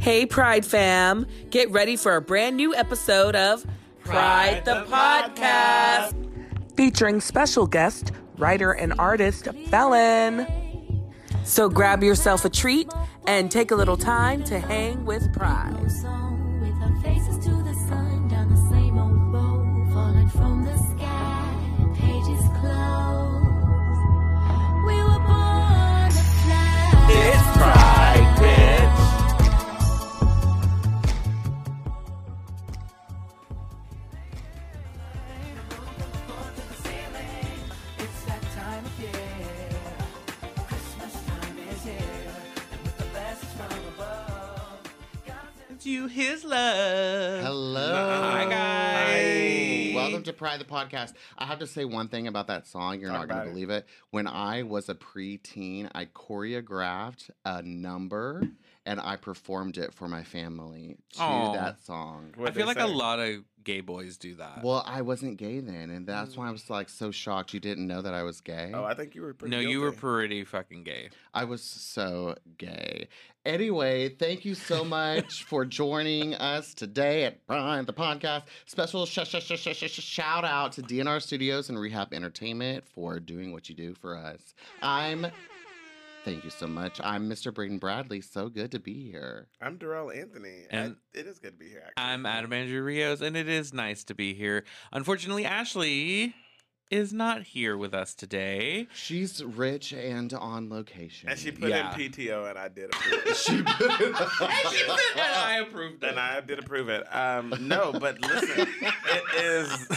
Hey, Pride fam. Get ready for a brand new episode of Pride, the, podcast. featuring special guest, writer and artist Felin. So grab yourself a treat and take a little time to hang with Pride. To his love. Hello. Hi, guys. Welcome to Pride the Podcast. I have to say one thing about that song. You're Talk not going to believe it. When I was a preteen, I choreographed a number and I performed it for my family to Aw. that song. I feel like a lot of gay boys do that. Well, I wasn't gay then, and that's why I mm. was like so shocked you didn't know that I was gay. Oh, I think you were pretty. no, you were guilty. pretty fucking gay. I was so gay. Anyway, thank you so much for joining us today at Pride the Podcast. Special sh- sh- sh- sh- sh- shout out to DNR Studios and Rehab Entertainment for doing what you do for us. I'm. Thank you so much. I'm Mr. Braden Bradley. So good to be here. I'm Dorell Anthony, And and it is good to be here. Actually. I'm Adam Andrew Rios, and it is nice to be here. Unfortunately, Ashley is not here with us today. She's rich and on location. and she put Yeah. in PTO, and I did approve it. She put it and I approved and I did approve it. Um, no, but listen, it is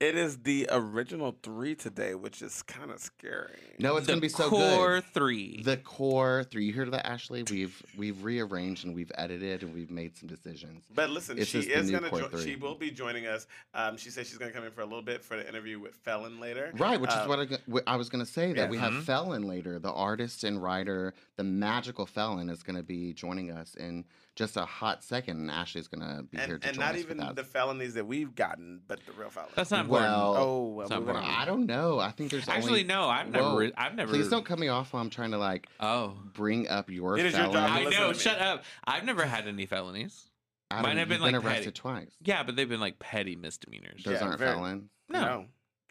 it is the original three today, which is kind of scary. No, it's the gonna be so good. The core three. The core three. You heard that, Ashley? We've we've rearranged and we've edited and we've made some decisions. But listen, It's she is gonna core jo- she will be joining us. Um, she says she's gonna come in for a little bit for the interview with Felin later. Right, which is Um, what I, I was going to say. That yeah. we have Mhm. Felin later, the artist and writer, the magical Felin is going to be joining us in just a hot second, and Ashley's going to be here and, to and join not us even for that. the felonies that we've gotten, but the real felonies. That's not important. well, Oh, well, It's not important. I don't know. I think there's Actually, only, no, I've Whoa. never. I've never. Please don't cut me off while I'm trying to like Oh, bring up your It is your felon. job I know. Shut up. I've never had any felonies. Adam, Mine have been, you've like, arrested petty. twice. Yeah, but they've been like petty misdemeanors. Those Yeah, aren't very- felons. No, Adam's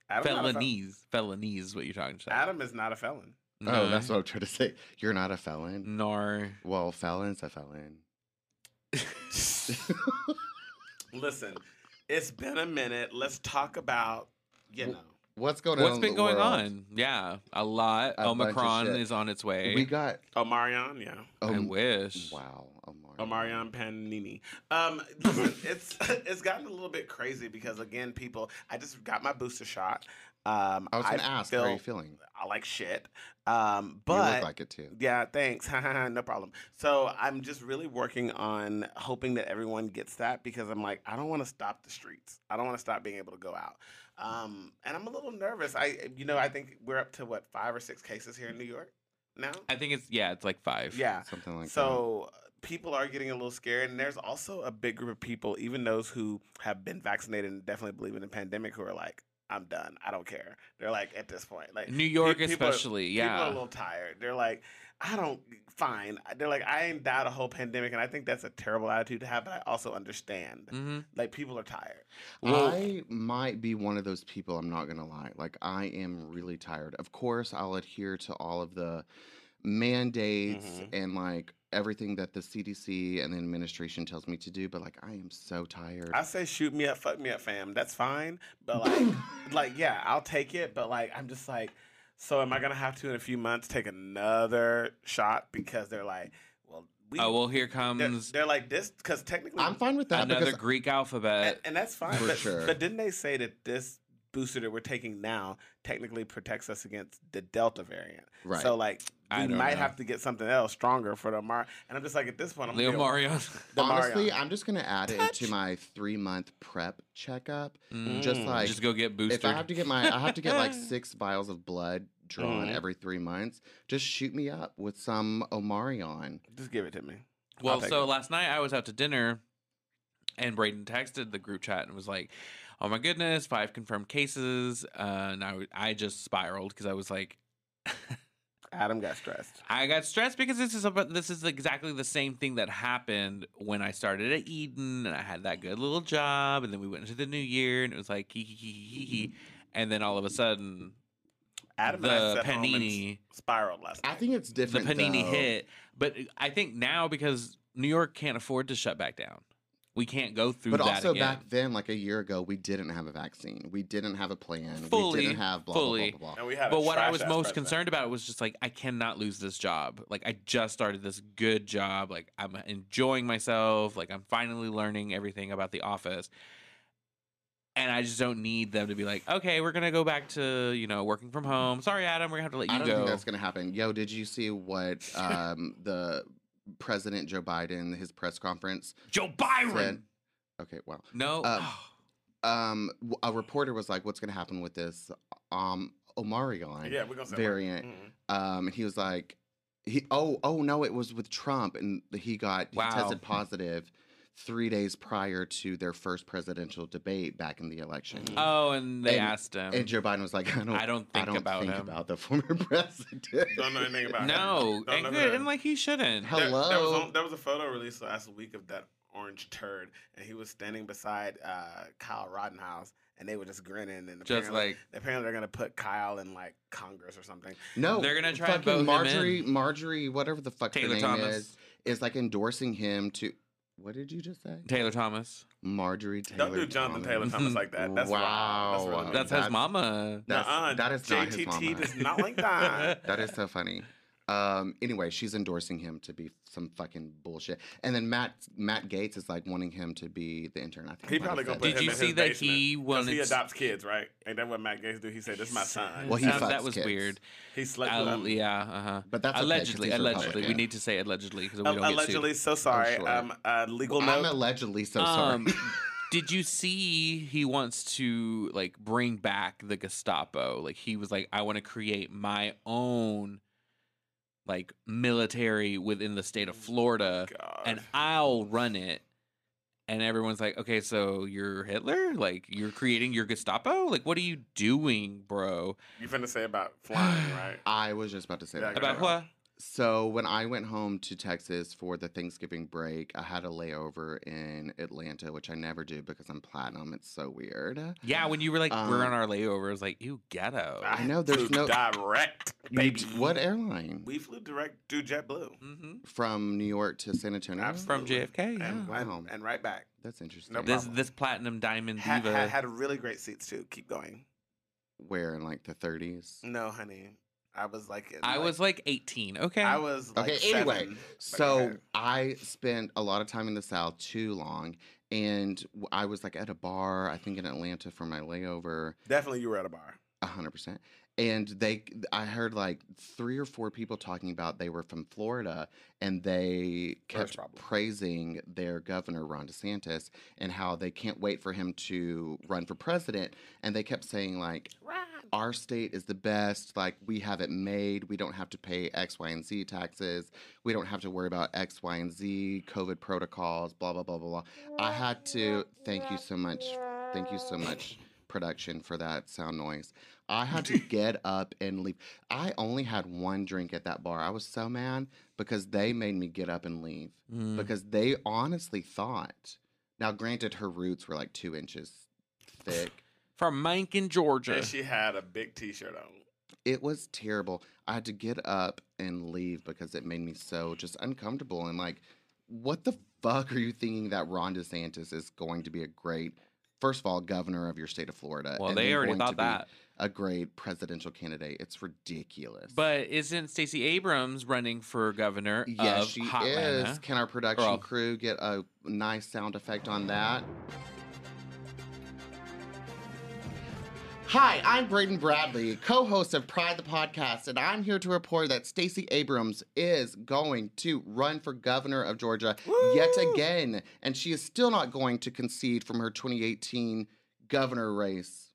not a felon. felonies. Felonies. is What you're talking about? Adam is not a felon. Oh, that's what I'm trying to say. You're not a felon. Nor. Well, felon's a felon. Listen, it's been a minute. Let's talk about, you know. What's going on? What's been the going world? on? Yeah, a lot. A Omicron is on its way. We got. Omarion, yeah. I Um, wish. Wow, Omar. Omarion Panini. Um, listen, it's it's gotten a little bit crazy because again, people, I just got my booster shot. Um, I was going to ask, how are you feel feeling? I like shit. Um, you but look like it too. Yeah, thanks. no problem. So I'm just really working on hoping that everyone gets that because I'm like, I don't want to stop the streets. I don't want to stop being able to go out. Um, and I'm a little nervous. I, you know, I think we're up to what five or six cases here in New York now. I think it's yeah, it's like five. Yeah. Something like that. So people are getting a little scared, and there's also a big group of people, even those who have been vaccinated and definitely believe in the pandemic, who are like, "I'm done. I don't care." They're like, at this point, like New York pe- people are- especially, People are yeah. a little tired. They're like, "I don't." Fine. They're like, "I ain't died a whole pandemic," and I think that's a terrible attitude to have. But I also understand, hmm like, people are tired. Well- I might be one of those people. I'm not going to lie. Like I am really tired. Of course, I'll adhere to all of the mandates Mhm. and like everything that the CDC and the administration tells me to do. But like, I am so tired. I say, shoot me up, fuck me up, fam. That's fine. But like, like, yeah, I'll take it. But like, I'm just like, so am I gonna have to in a few months take another shot because they're like, well, we, Oh well, here they're, comes they're like this because technically, I'm fine with that another because Greek and, alphabet. and that's fine. For but, sure. but didn't they say that this booster that we're taking now technically protects us against the Delta variant? right. So like, we don't might know. have to get something else stronger for the Mar. And I'm just like, at this point, I'm Leo gonna- Marion. Honestly, I'm just gonna add it into my three month PrEP checkup. Mm. Just Mm. like just go get boosted. if I have to get my, I have to get like six vials of blood drawn Mhm. every three months. Just shoot me up with some Omarion. just give it to me. Well, so it. last night I was out to dinner, and Braden texted the group chat and was like, "Oh my goodness, five confirmed cases." Uh, and I, w- I just spiraled because I was like, Adam got stressed. I got stressed because this is about this is exactly the same thing that happened when I started at Eden and I had that good little job and then we went into the new year and it was like hee hee hee hee hee and then all of a sudden Adam the sat home and panini spiraled last night. I think it's different. the panini though. hit but I think now because New York can't afford to shut back down we can't go through But that also again. back then, like a year ago, we didn't have a vaccine. We didn't have a plan. Fully, we didn't have blah fully. blah blah blah. And we had but what I was most president. concerned about was just like I cannot lose this job. Like I just started this good job. Like I'm enjoying myself. Like I'm finally learning everything about the office. And I just don't need them to be like, okay, we're gonna go back to you know working from home. Sorry, Adam, we're gonna have to let you I don't go. think that's gonna happen. Yo, did you see what um, the President Joe Biden his press conference Joe Byron. said? Okay, wow. No. Um, Um, w- a reporter was like, "What's gonna happen with this um Omarion Yeah, we're gonna say variant?" Mhm. Um, and he was like, "He oh oh no, it was with Trump, and he got he tested positive." Three days prior to their first presidential debate back in the election, Mhm. oh, and they and- asked him. and Joe Biden was like, "I don't, I don't think I don't about think him." about the former president." Don't know anything about him. no, and good, and like he shouldn't. Hell- There, there, was, Hello? on- there was a photo released last week of that orange turd, and he was standing beside uh, Kyle Rittenhouse, and they were just grinning. And Just apparently- like apparently they're gonna put Kyle in like Congress or something. No, They're gonna try and fucking vote him Marjorie, in. Marjorie, whatever the fuck Taylor her name Thomas. is, is like endorsing him to. What did you just say? Taylor Thomas. Marjorie Taylor. Don't do Jonathan Thomas. Taylor Thomas like that. That's Wow. wrong. That's, really That's mean. his mama. That's, Nuh-uh. that is not his JTT mama. does not like that. That is so funny. Um, anyway, she's endorsing him to be some fucking bullshit, and then Matt Matt Gaetz is like wanting him to be the intern. I think He probably gonna put Did him you in see his that basement, he 'cause wanted He to- adopts kids, right? Ain't that what Matt Gaetz do? He said, "This is my son." Well, he that, fucks that was kids. weird. he slept with Al- them. yeah, uh huh. But that's okay, 'cause allegedly. he's allegedly, we Republican. need to say allegedly because we don't get allegedly, sued. so sorry. sure. Um, uh, legal I'm note. allegedly so sorry. Um, did you see he wants to like bring back the Gestapo? Like he was like, I want to create my own like military within the state of oh Florida, God. and I'll run it. And everyone's like, okay, so you're Hitler? Like you're creating your Gestapo? Like what are you doing, bro? you finna say about flying, right? I was just about to say that. About what? So when I went home to Texas for the Thanksgiving break, I had a layover in Atlanta, which I never do because I'm platinum. It's so weird. Yeah, when you were like, we're Um, on our layover, I was like, you ghetto. I know there's no- direct, baby. What airline? We flew direct to JetBlue. hmm From New York to San Antonio. Absolutely. From JFK, yeah. and, and, Wow. and right back. That's interesting. No This problem. this platinum diamond Had, diva. had, had really great seats too. Keep going. Where in like the 30s? No, honey. I was like, in, I like- was like 18. Okay. I was like Okay, anyway, seven, but So. I spent a lot of time in the South too long, and I was like at a bar, I think in Atlanta for my layover. definitely you were at a bar. A hundred percent. And they, I heard like three or four people talking about they were from Florida and they kept praising their governor Ron DeSantis and how they can't wait for him to run for president. And they kept saying like, our state is the best. Like we have it made. We don't have to pay X, Y, and Z taxes. We don't have to worry about X, Y, and Z COVID protocols. Blah blah blah blah blah. I had to thank you so much. Thank you so much, production, for that sound noise. I had to get up and leave. I only had one drink at that bar. I was so mad because they made me get up and leave Mm. because they honestly thought. Now, granted, her roots were like two inches thick. From Mankin, Georgia. And she had a big T-shirt on. It was terrible. I had to get up and leave because it made me so just uncomfortable and like, what the fuck are you thinking that Ron DeSantis is going to be a great, first of all, governor of your state of Florida? well, they already going to thought be that. A great presidential candidate. It's ridiculous. But isn't Stacey Abrams running for governor yes, of she is. Can our production Girl. crew get a nice sound effect on that? Hi, I'm Braden Bradley, co-host of Pride the Podcast, and I'm here to report that Stacey Abrams is going to run for governor of Georgia yet again, and she is still not going to concede from her 2018 governor race.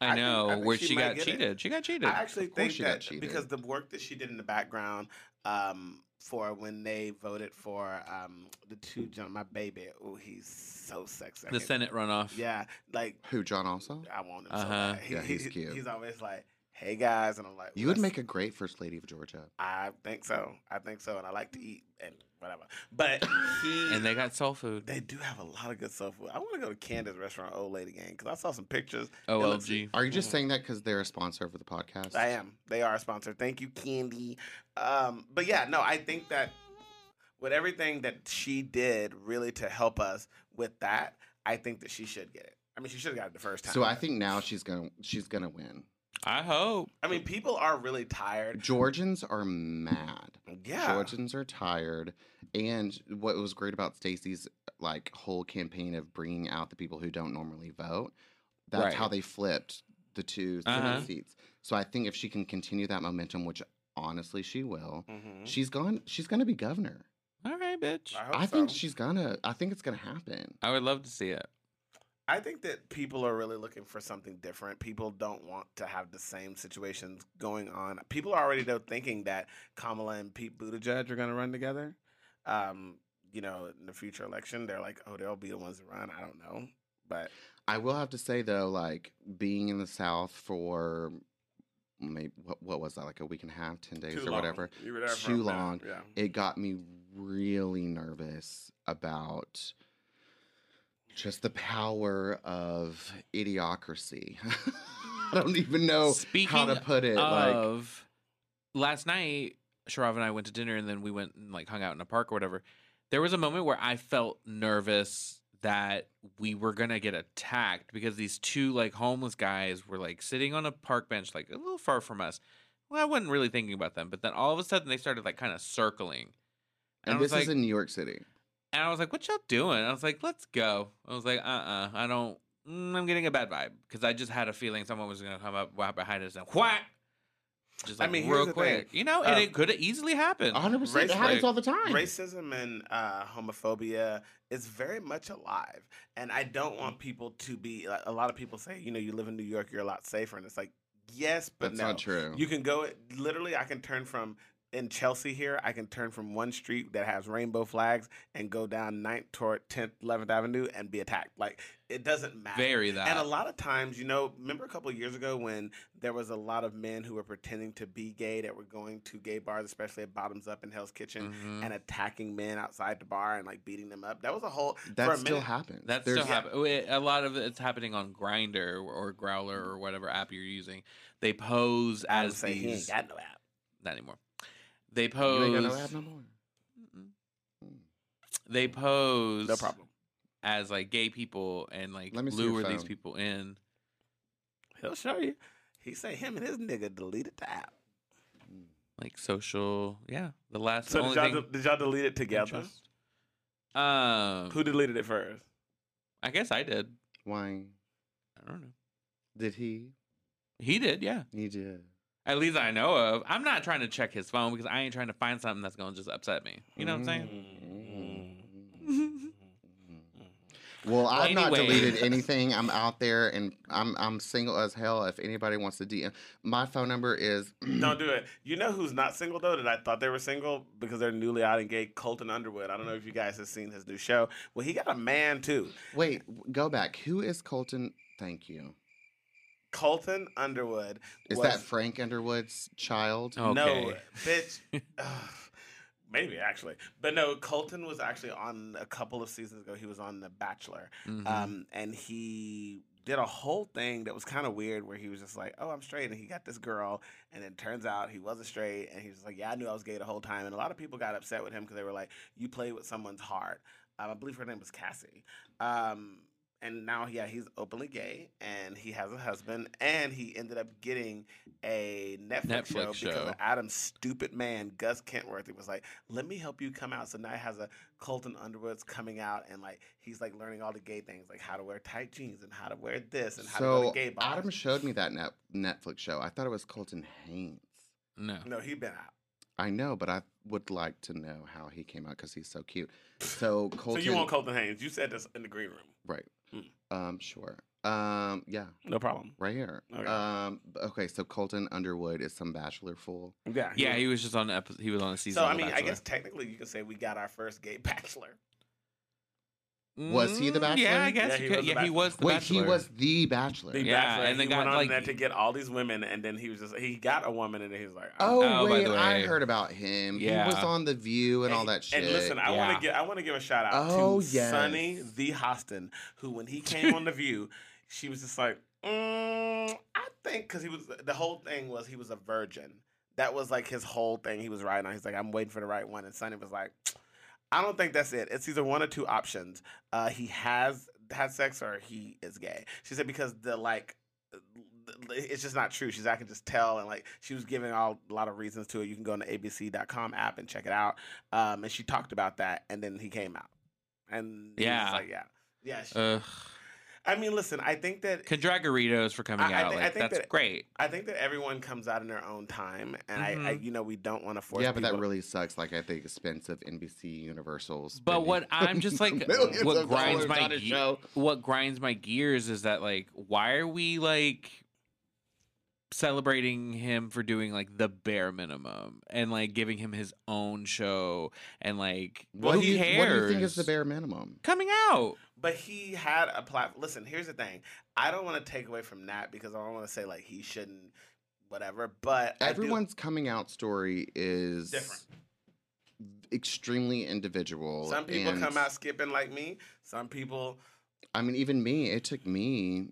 I I think- know I think where she she, got get it. cheated. She got cheated. I actually think she got that cheated. because the work that she did in the background um, for when they voted for um, the two, Jon, my baby. Oh, he's so sexy. I the can't- Senate runoff. Yeah, like Who, Jon also? I want him Uh-huh. so bad. He, Yeah, he's he- cute. He's always like, "Hey guys," and I'm like, You would make a great first lady of Georgia. I think so. I think so, and I like to eat and whatever. But he And they got soul food. they do have a lot of good soul food. I want to go to Candace restaurant, Old Lady Gang, because I saw some pictures. It looks- OLG. Are you just Mhm. saying that because they're a sponsor of the podcast? I am. They are a sponsor. Thank you, Kandi. Um, but yeah, no, I think that with everything that she did really to help us with that, I think that she should get it. I mean, she should have got it the first time. So I think now she's gonna she's gonna win. I hope. I mean, people are really tired. Georgians are mad. Yeah. Georgians are tired. And what was great about Stacey's like whole campaign of bringing out the people who don't normally vote, that's Right. how they flipped the two Senate Uh-huh. seats. So I think if she can continue that momentum, which honestly she will, Mhm. she's gone. She's gonna be governor. All right, bitch. I, hope I think she's gonna. I think it's gonna happen. I would love to see it. I think that people are really looking for something different. People don't want to have the same situations going on. People are already though thinking that Kamala and Pete Buttigieg are going to run together. Um, you know, in the future election, they're like, oh, they'll be the ones to run. I don't know, but I will have to say though, like being in the South for maybe what, what was that like a week and a half, ten days or long. whatever. You were there Too long. Yeah. It got me really nervous about just the power of idiocracy. I don't mm. even know Speaking how to put it. like last night, Sharav and I went to dinner and then we went and like hung out in a park or whatever. There was a moment where I felt nervous that we were gonna get attacked because these two like homeless guys were like sitting on a park bench like a little far from us. Well, I wasn't really thinking about them, but then all of a sudden they started like kind of circling. and was this like, is in New York City. And I was like, "What y'all doing?" I was like, "Let's go." I was like, "Uh, uh I don't. Mm, I'm getting a bad vibe because I just had a feeling someone was gonna come up right behind us and whack." Just I like mean, real quick, you know, and Uh, it could have easily happened. 100. percent It happens break- all the time. racism and uh, homophobia is very much alive, and I don't want people to be. like, A lot of people say, you know, you live in New York, you're a lot safer, and it's like, yes, but That's no. not true. You can go. Literally, I can turn from in Chelsea here. I can turn from one street that has rainbow flags and go down 9th toward 10th, 11th Avenue and be attacked. Like it doesn't matter. Very that. And a lot of times, you know, remember a couple of years ago when there was a lot of men who were pretending to be gay that were going to gay bars, especially at Bottoms Up in Hell's Kitchen, Mhm. and attacking men outside the bar and like beating them up. That was a whole. for that a still minute- happens. That There's- still happens. A lot of it's happening on Grindr or Growlr or whatever app you're using. They pose I would as say he ain't these. got no app. Not anymore. They You pose. ain't got no more. They pose. No problem. as like gay people and like Let me see lure these people in. He'll show you. He say him and his nigga deleted the app. Like social, yeah. The last So only did y'all, thing. de- did y'all delete it together? interest. Um, Who deleted it first? I guess I did. Why I don't know. did he? He did, yeah. He did. At least I know of. I'm not trying to check his phone because I ain't trying to find something that's gonna just upset me. You know what I'm saying? Well, I've not deleted anything. I'm out there and I'm I'm single as hell. If anybody wants to DM, my phone number is. Don't do it. You know who's not single though? That I thought they were single because they're newly out and gay. Colton Underwood. I don't know if you guys have seen his new show. Well, he got a man too. Wait, go back. Who is Colton? Thank you. Colton Underwood. Is was- that Frank Underwood's child? Oh. No, bitch. Ugh. Maybe actually, but no. Colton was actually on a couple of seasons ago. He was on The Bachelor, Mhm. um, and he did a whole thing that was kind of weird, where he was just like, "Oh, I'm straight," and he got this girl, and then turns out he wasn't straight, and he was like, "Yeah, I knew I was gay the whole time," and a lot of people got upset with him because they were like, "You played with someone's heart." Um, I believe her name was Cassie. Um, and now, yeah, he's openly gay, and he has a husband, and he ended up getting a Netflix, show Netflix because show. of Adam's stupid man, Gus Kenworthy. He was like, "Let me help you come out." So now he has a Colton Underwood's coming out, and like he's like learning all the gay things, like how to wear tight jeans and how to wear this and how to go So to gay bars. Adam showed me that net Netflix show. I thought it was Colton Haynes. no. no, he been out. I know, but I would like to know how he came out because he's so cute. So Colton, So you want Colton Haynes? You said this in the green room. right? Um, sure. Um, yeah, No problem. right here. Okay. Um, okay. So Colton Underwood is some bachelor fool. Yeah, Yeah, he was just on. Epi- he was on a season. So of I The mean, I guess technically you can say we got our first gay bachelor. Was he the bachelor? Yeah, I guess. Yeah, he could- was the yeah, he Bachelor. was. The Wait, he was the Bachelor. The Yeah, Bachelor, and then he got, went on like- there to get all these women, and then he was just he got a woman, and then he was like, Oh, Oh, by wait, the I heard about him. He was on The View and all that shit. And listen, I want to give I want to give a shout out Oh, to yes. Sunny the Hostin, who when he came on the View, she was just like, mm, I think because he was the whole thing was he was a virgin. That was like his whole thing. He was riding on. He's like, I'm waiting for the right one, and Sunny was like. I don't think that's it. It's either one or two options. Uh, he has had sex or he is gay. She said because the like, it's just not true. She's I can just tell and like she was giving all a lot of reasons to it. You can go on the ABC.com app and check it out. Um, and she talked about that, and then he came out, and Yeah. like yeah, yeah. she- Ugh. I mean, listen, I think that Condragaritos for coming I- I out. thi- I think that's that- great. I think that everyone comes out in their own time, and I, I, Mhm. you know, we don't want to force. yeah, but that really sucks. Like at the expense of NBC Universal's. But what I'm just like, what grinds my ge- show. what grinds my gears is that like, why are we like celebrating him for doing like the bare minimum and like giving him his own show and like, What who do you cares? What do you think is the bare minimum? coming out? But he had a platform. Listen, here's the thing. I don't want to take away from that because I don't want to say like he shouldn't, whatever. But I do- Everyone's coming out story is Different. extremely individual. some people and, come out skipping like me. Some people. I mean, even me. It took me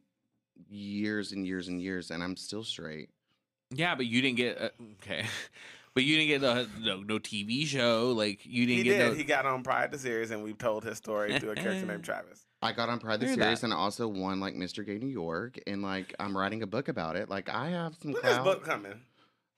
years and years and years, and I'm still straight. Yeah, but you didn't get uh, okay. But you didn't get uh, no, no TV show. Like you didn't He get did. no. He got on Pride the series, and we've told his story through a character named Travis. I got on Pride the Hear Series that. and I also won like Mr. Gay New York, and like I'm writing a book about it. Like I have some When is clout. book coming?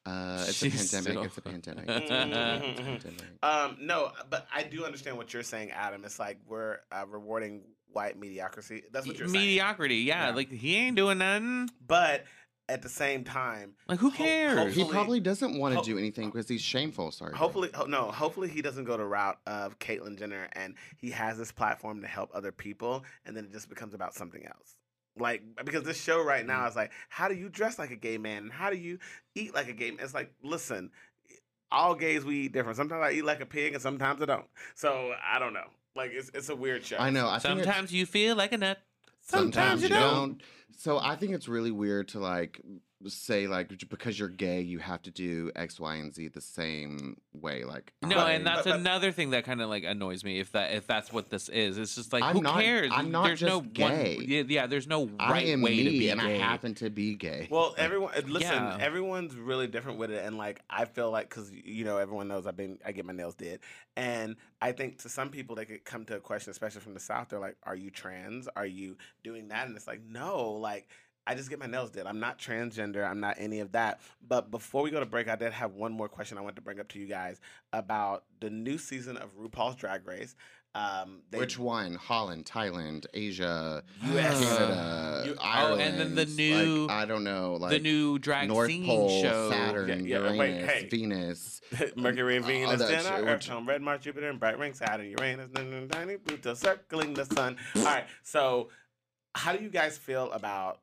Uh, it's a pandemic. still- It's a pandemic. It's a pandemic. It's a pandemic. Um, no, but I do understand what you're saying, Adam. It's like we're uh, rewarding white mediocrity. That's what you're saying. mediocrity. Yeah, Yeah. like he ain't doing nothing. But at the same time, Like who Ho- cares? He probably doesn't want to ho- do anything because he's shameful. Sorry. Hopefully, ho- no. Hopefully, he doesn't go the route of Caitlyn Jenner, and he has this platform to help other people, and then it just becomes about something else. Like because this show right now Mm. is like, how do you dress like a gay man, and how do you eat like a gay man? It's like, listen, all gays we eat different. Sometimes I eat like a pig, and sometimes I don't. So I don't know. Like it's it's a weird show. I know. I Sometimes you feel like a nut. Sometimes you don't. So I think it's really weird to like say like because you're gay you have to do X, Y, and Z the same way. Like No, I- and that's But- but- another thing that kind of like annoys me. If that if that's what this is, it's just like I'm who not- cares? I'm not there's no just gay. One, yeah, yeah, there's no I right am way me to be and gay. I happen to be gay. Well, everyone uh, listen. Yeah. Everyone's really different with it, and like I feel like because you know everyone knows I've been I get my nails did, and I think to some people they could come to a question, especially from the south. They're like, "Are you trans? Are you doing that?" And it's like, no, like. I just get my nails did. I'm not transgender. I'm not any of that. But before we go to break, I did have one more question I want to bring up to you guys about the new season of RuPaul's Drag Race. Um, they, Which one? Holland, Thailand, Asia, US. Canada, You- oh, and then the new- like, I don't know, like the new drag North scene Pole, show. Saturn, Yeah, yeah, Uranus, wait, hey. Venus. Mercury and all Venus, that then shit, our Earth, which- on Red Mars, Jupiter, and bright ring Saturn, Uranus, and then tiny Pluto, circling the sun. All right, so how do you guys feel about?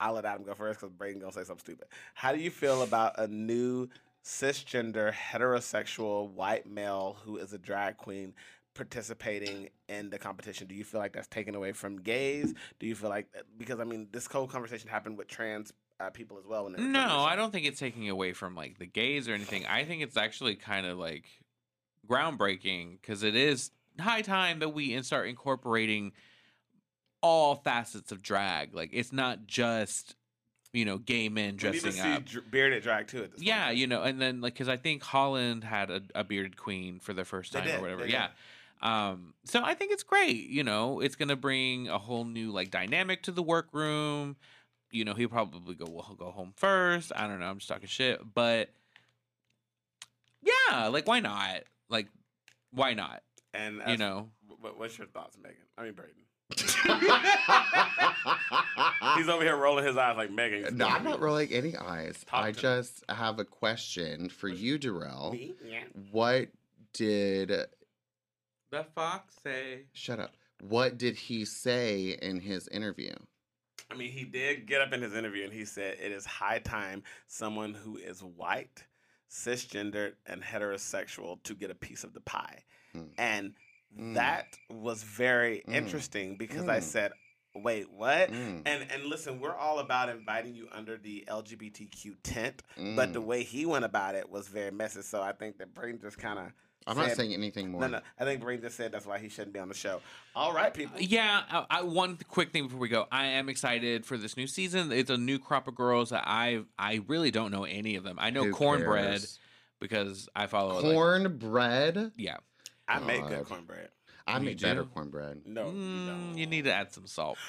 I'll let Adam go first because Braden gonna say something stupid. How do you feel about a new cisgender heterosexual white male who is a drag queen participating in the competition? Do you feel like that's taken away from gays? Do you feel like because I mean this whole conversation happened with trans uh, people as well? When they were doing No, I don't think it's taking away from like the gays or anything. I think it's actually kind of like groundbreaking because it is high time that we start incorporating all facets of drag. Like it's not just you know gay men dressing up. dr- bearded drag too. At this Yeah, point. you know, and then like because I think Holland had a, a bearded queen for the first time did, or whatever. they Yeah. Um, so I think it's great. You know, it's gonna bring a whole new like dynamic to the workroom. You know, he'll probably go will go home first. I don't know. I'm just talking shit, but yeah, like why not? Like why not? And You know, what's your thoughts, Megan? I mean, Braden. He's over here rolling his eyes like Megan. no, I'm not rolling any eyes. Talk I to me. just have a question for you, Dorell. Me? Yeah. What did the fox say. shut up? What did he say in his interview? I mean, he did get up in his interview and he said it is high time someone who is white, cisgendered, and heterosexual to get a piece of the pie. Hmm. And Mm. That was very Mm. interesting because I Mm. said, "Wait, what?" Mm, And and listen, we're all about inviting you under the LGBTQ tent, but the mm. way he went about it was very messy. So I think that Brain just kind of I'm not saying anything more. no, no. I think Brain just said that's why he shouldn't be on the show. All right, people. Yeah, I, I, one quick thing before we go. I am excited for this new season. It's a new crop of girls that I I really don't know any of them. I know Who cornbread cares? because I follow like- cornbread. yeah, I make good cornbread. I You make better do? cornbread. No, you Mm, don't. you need to add some salt.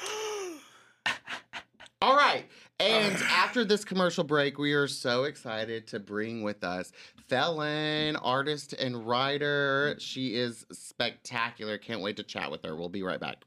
All right. And after this commercial break, we are so excited to bring with us Felin, artist and writer. She is spectacular. Can't wait to chat with her. We'll be right back.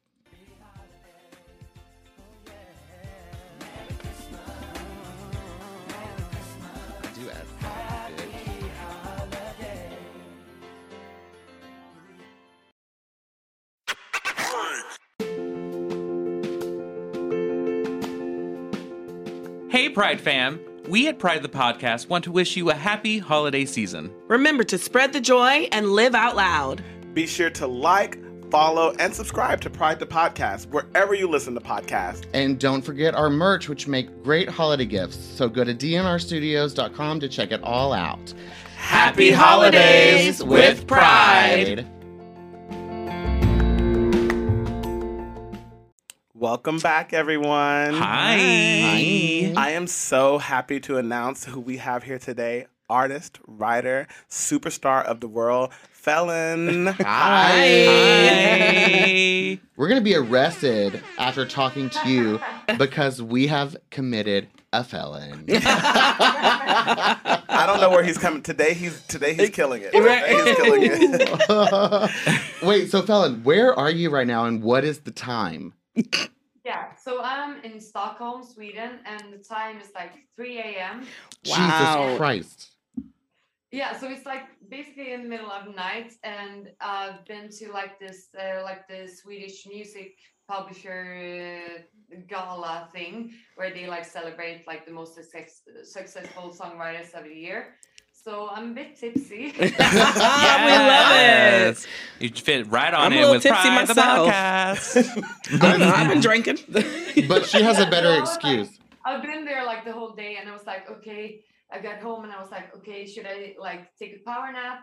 Pride fam! We at Pride the Podcast want to wish you a happy holiday season. Remember to spread the joy and live out loud. Be sure to like, follow, and subscribe to Pride the Podcast wherever you listen to podcasts. And don't forget our merch, which make great holiday gifts. So go to dnrstudios.com to check it all out. Happy holidays with Pride. Welcome back, everyone. Hi. I am so happy to announce who we have here today artist, writer, superstar of the world, Felin. Hi. Hi. We're going to be arrested after talking to you because we have committed a felon. I don't know where he's coming today. He's today he's killing it. Today he's killing it. Wait, so Felin, where are you right now and what is the time? Yeah, so I'm in Stockholm, Sweden, and the time is like 3 a.m. Wow. Jesus Christ. Yeah, so it's like basically in the middle of the night, and I've been to like this, uh, like the Swedish music publisher uh, gala thing, where they like celebrate like the most success- successful songwriters of the year. So I'm a bit tipsy. Yeah, we love it. You fit right on I'm in little with tipsy Pride the. Podcast. I know, I've been drinking. But she has a better So I like- excuse. I've been there like the whole day, and I was like, okay. I got home and I was like, okay, should I like take a power nap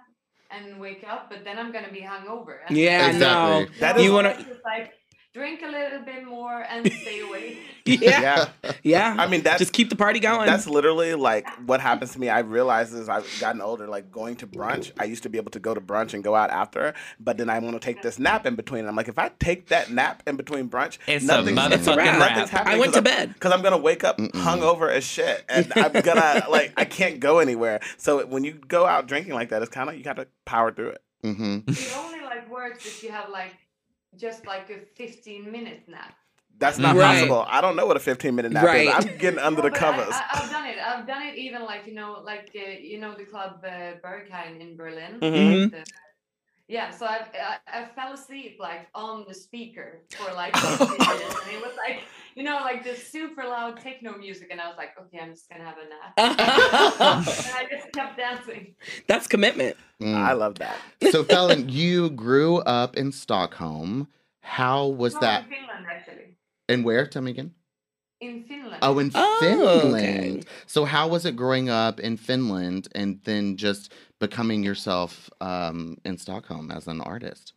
and wake up? But then I'm gonna be hungover. And yeah, Exactly. no. That So is- You wanna- like drink a little bit more and stay awake. Yeah, yeah. yeah. I mean that's Just keep the party going. That's literally like what happens to me. I realize as I've gotten older, like going to brunch. I used to be able to go to brunch and go out after, but then I want to take this nap in between. And I'm like, if I take that nap in between brunch, It's a nothing's, motherfucking wrap. nothing's happening. I went to I'm- bed. because I'm gonna wake up Mm-mm. hungover as shit, and I'm gonna like I can't go anywhere. So when you go out drinking like that, it's kind of you got to power through it. hmm It only like works if you have like just like a 15 minute nap. That's not Right. possible. I don't know what a 15 minute nap Right. is. I'm getting under No, the covers. I, I, have done it. I've done it even like you know, like uh, you know the club uh, Berghain in Berlin. Mhm. The- yeah, so I, I I fell asleep like on the speaker for like 15 minutes, and it was like you know like this super loud techno music, and I was like, okay, I'm just gonna have a nap, and I just kept dancing. That's commitment. I love that. Mm. So, Felin, you grew up in Stockholm. How was No, that? in Finland actually. And where? Tell me again. In Finland. Oh, in Oh, Finland. okay. So, how was it growing up in Finland and then just becoming yourself um, in Stockholm as an artist?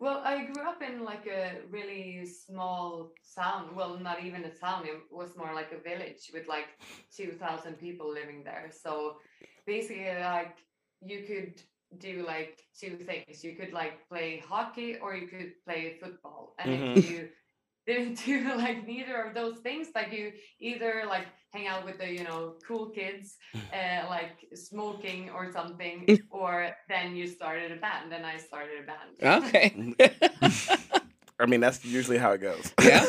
Well, I grew up in like a really small town. Well, not even a town. It was more like a village with like 2,000 people living there. So basically, like you could do like two things. You could like play hockey or you could play football. And if you didn't do like neither of those things, like you either like hang out with the you know cool kids, uh, like smoking or something, or then you started a band. And then I started a band. Okay. I mean, that's usually how it goes. Yeah.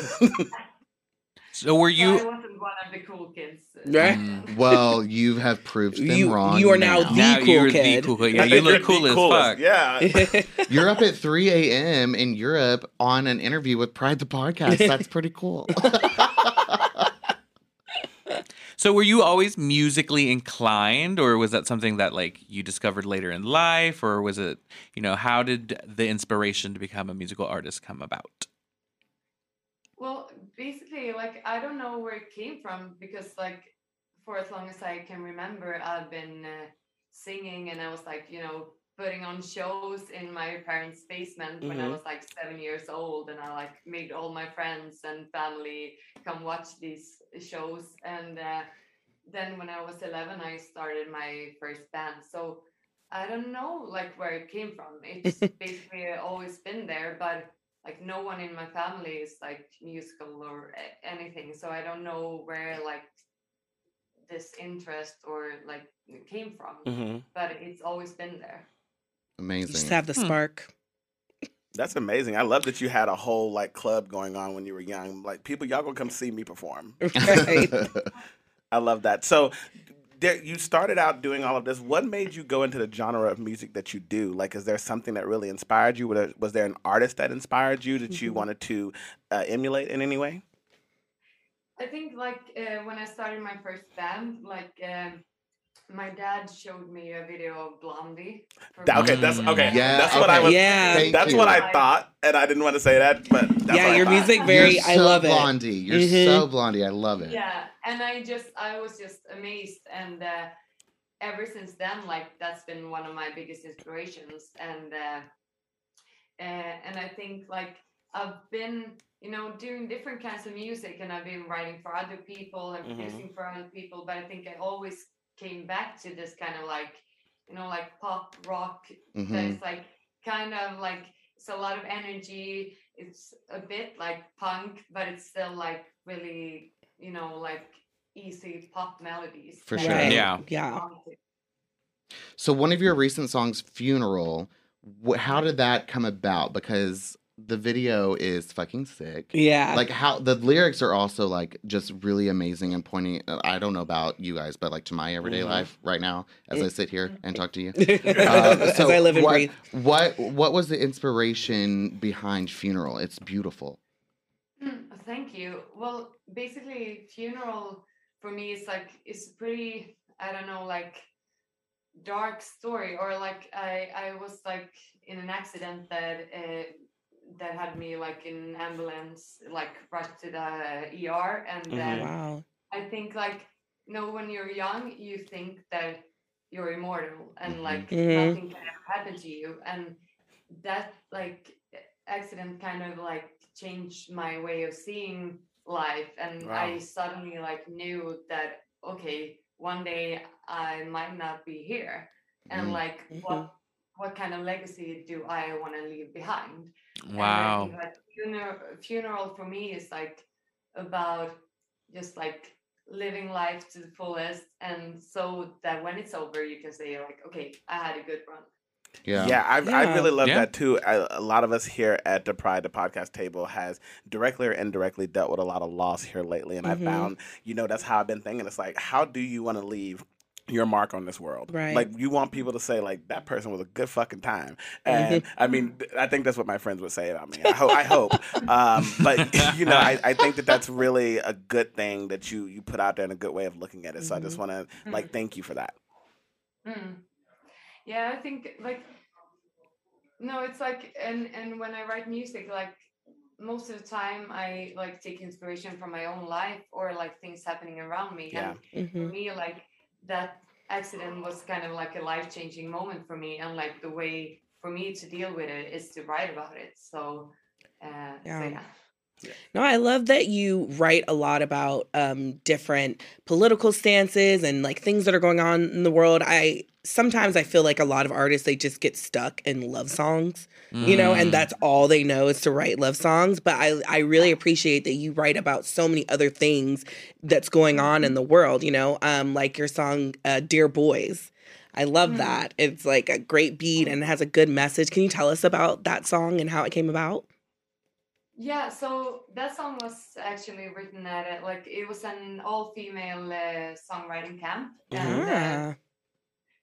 So were So I you? wasn't one of the cool kids. Right. Mm. Well, you have proved them You- wrong. you are now the- Now cool you're kid. the cool. Yeah, you look cool as fuck. Yeah. You're up at 3 a.m. in Europe on an interview with Pride the Podcast. That's pretty cool. So were you always musically inclined or was that something that like you discovered later in life or was it, you know, how did the inspiration to become a musical artist come about? Well, basically, like I don't know where it came from because, like, for as long as I can remember, I've been uh, singing, and I was like, you know, putting on shows in my parents' basement when I Mhm. was like seven years old, and I like made all my friends and family come watch these shows. And uh, then when I was eleven, I started my first band. So I don't know like where it came from. It's basically always been there, but like no one in my family is like musical or anything so i don't know where like this interest or like it came from hmm but it's always been there amazing You Amazing. just have the Hmm. spark. That's amazing. I love that you had a whole like club going on when you were young. Like people, y'all gonna come see me perform. Right. I love that. So there, you started out doing all of this. What made you go into the genre of music that you do? Like, is there something that really inspired you? Was there, an artist that inspired you that you Mhm. wanted to uh, emulate in any way? i think like uh, when i started my first band like um, my dad showed me a video of blondie okay, that's okay. Yeah, that's what I was. Yeah. Thank that's you. what I thought, and I didn't want to say that, but that's Yeah, what I your thought. music very- You're I so love it. blondie. You're Mhm. so blondie. I love it. yeah and i just i was just amazed and uh, ever since then like that's been one of my biggest inspirations and uh, uh, and i think like i've been you know doing different kinds of music and i've been writing for other people and Mhm. producing for other people but i think i always came back to this kind of like you know like pop rock that Mhm. is like kind of like it's a lot of energy it's a bit like punk but it's still like really you know like easy pop melodies For sure. I Yeah. Yeah. So one of your recent songs, "Funeral," how did that come about? Because the video is fucking sick. Yeah. Like how the lyrics are also like just really amazing and pointing. uh, I don't know about you guys, but like to my everyday Mhm. life right now, as I sit here and talk to you. As I live and what, breathe. What what was the inspiration behind "Funeral"? It's beautiful. Mm, Thank you. Well, basically, funeral for me is like it's pretty. I don't know, like dark story, or like I I was like in an accident that uh, that had me like in ambulance, like rushed to the ER, and Mhm. then Wow. I think like you know when you're young, you think that you're immortal and Mhm. like Mhm. nothing can ever happen to you, and that like accident kind of like changed my way of seeing life, and I suddenly like knew that okay, one day I might not be here, and Mm. like what what kind of legacy do I want to leave behind? And I Wow. think that funeral, funeral for me is like about just like living life to the fullest, and so that when it's over, you can say like, okay, I had a good run. Yeah. Yeah, I, I really love Yeah. that too. I, a lot of us here at the Pride, the podcast table, has directly or indirectly dealt with a lot of loss here lately, and Mhm. I found, you know, that's how I've been thinking. It's like, how do you want to leave? Your mark on this world, Right. Like you want people to say, like that person was a good fucking time, and I mean, I think that's what my friends would say about me. I, ho- I hope, um, but you know, I, I think that that's really a good thing that you you put out there and a good way of looking at it. So I just want to like thank you for that. Mm. Yeah, I think like no, it's like and and when I write music, like most of the time I like take inspiration from my own life or like things happening around me. Yeah. And for Mhm. me, like that accident was kind of like a life changing moment for me, and like the way for me to deal with it is to write about it. So, uh, Yeah. so yeah. No, I love that you write a lot about um, different political stances and like things that are going on in the world. I sometimes I feel like a lot of artists they just get stuck in love songs, you know, and Mm. that's all they know is to write love songs. But I I really appreciate that you write about so many other things that's going on in the world. You know, um, like your song uh, "Dear Boys." I love Mm. that. It's like a great beat and it has a good message. Can you tell us about that song and how it came about? Yeah, so that song was actually written at a, like it was an all-female uh, songwriting camp, and uh, Ah.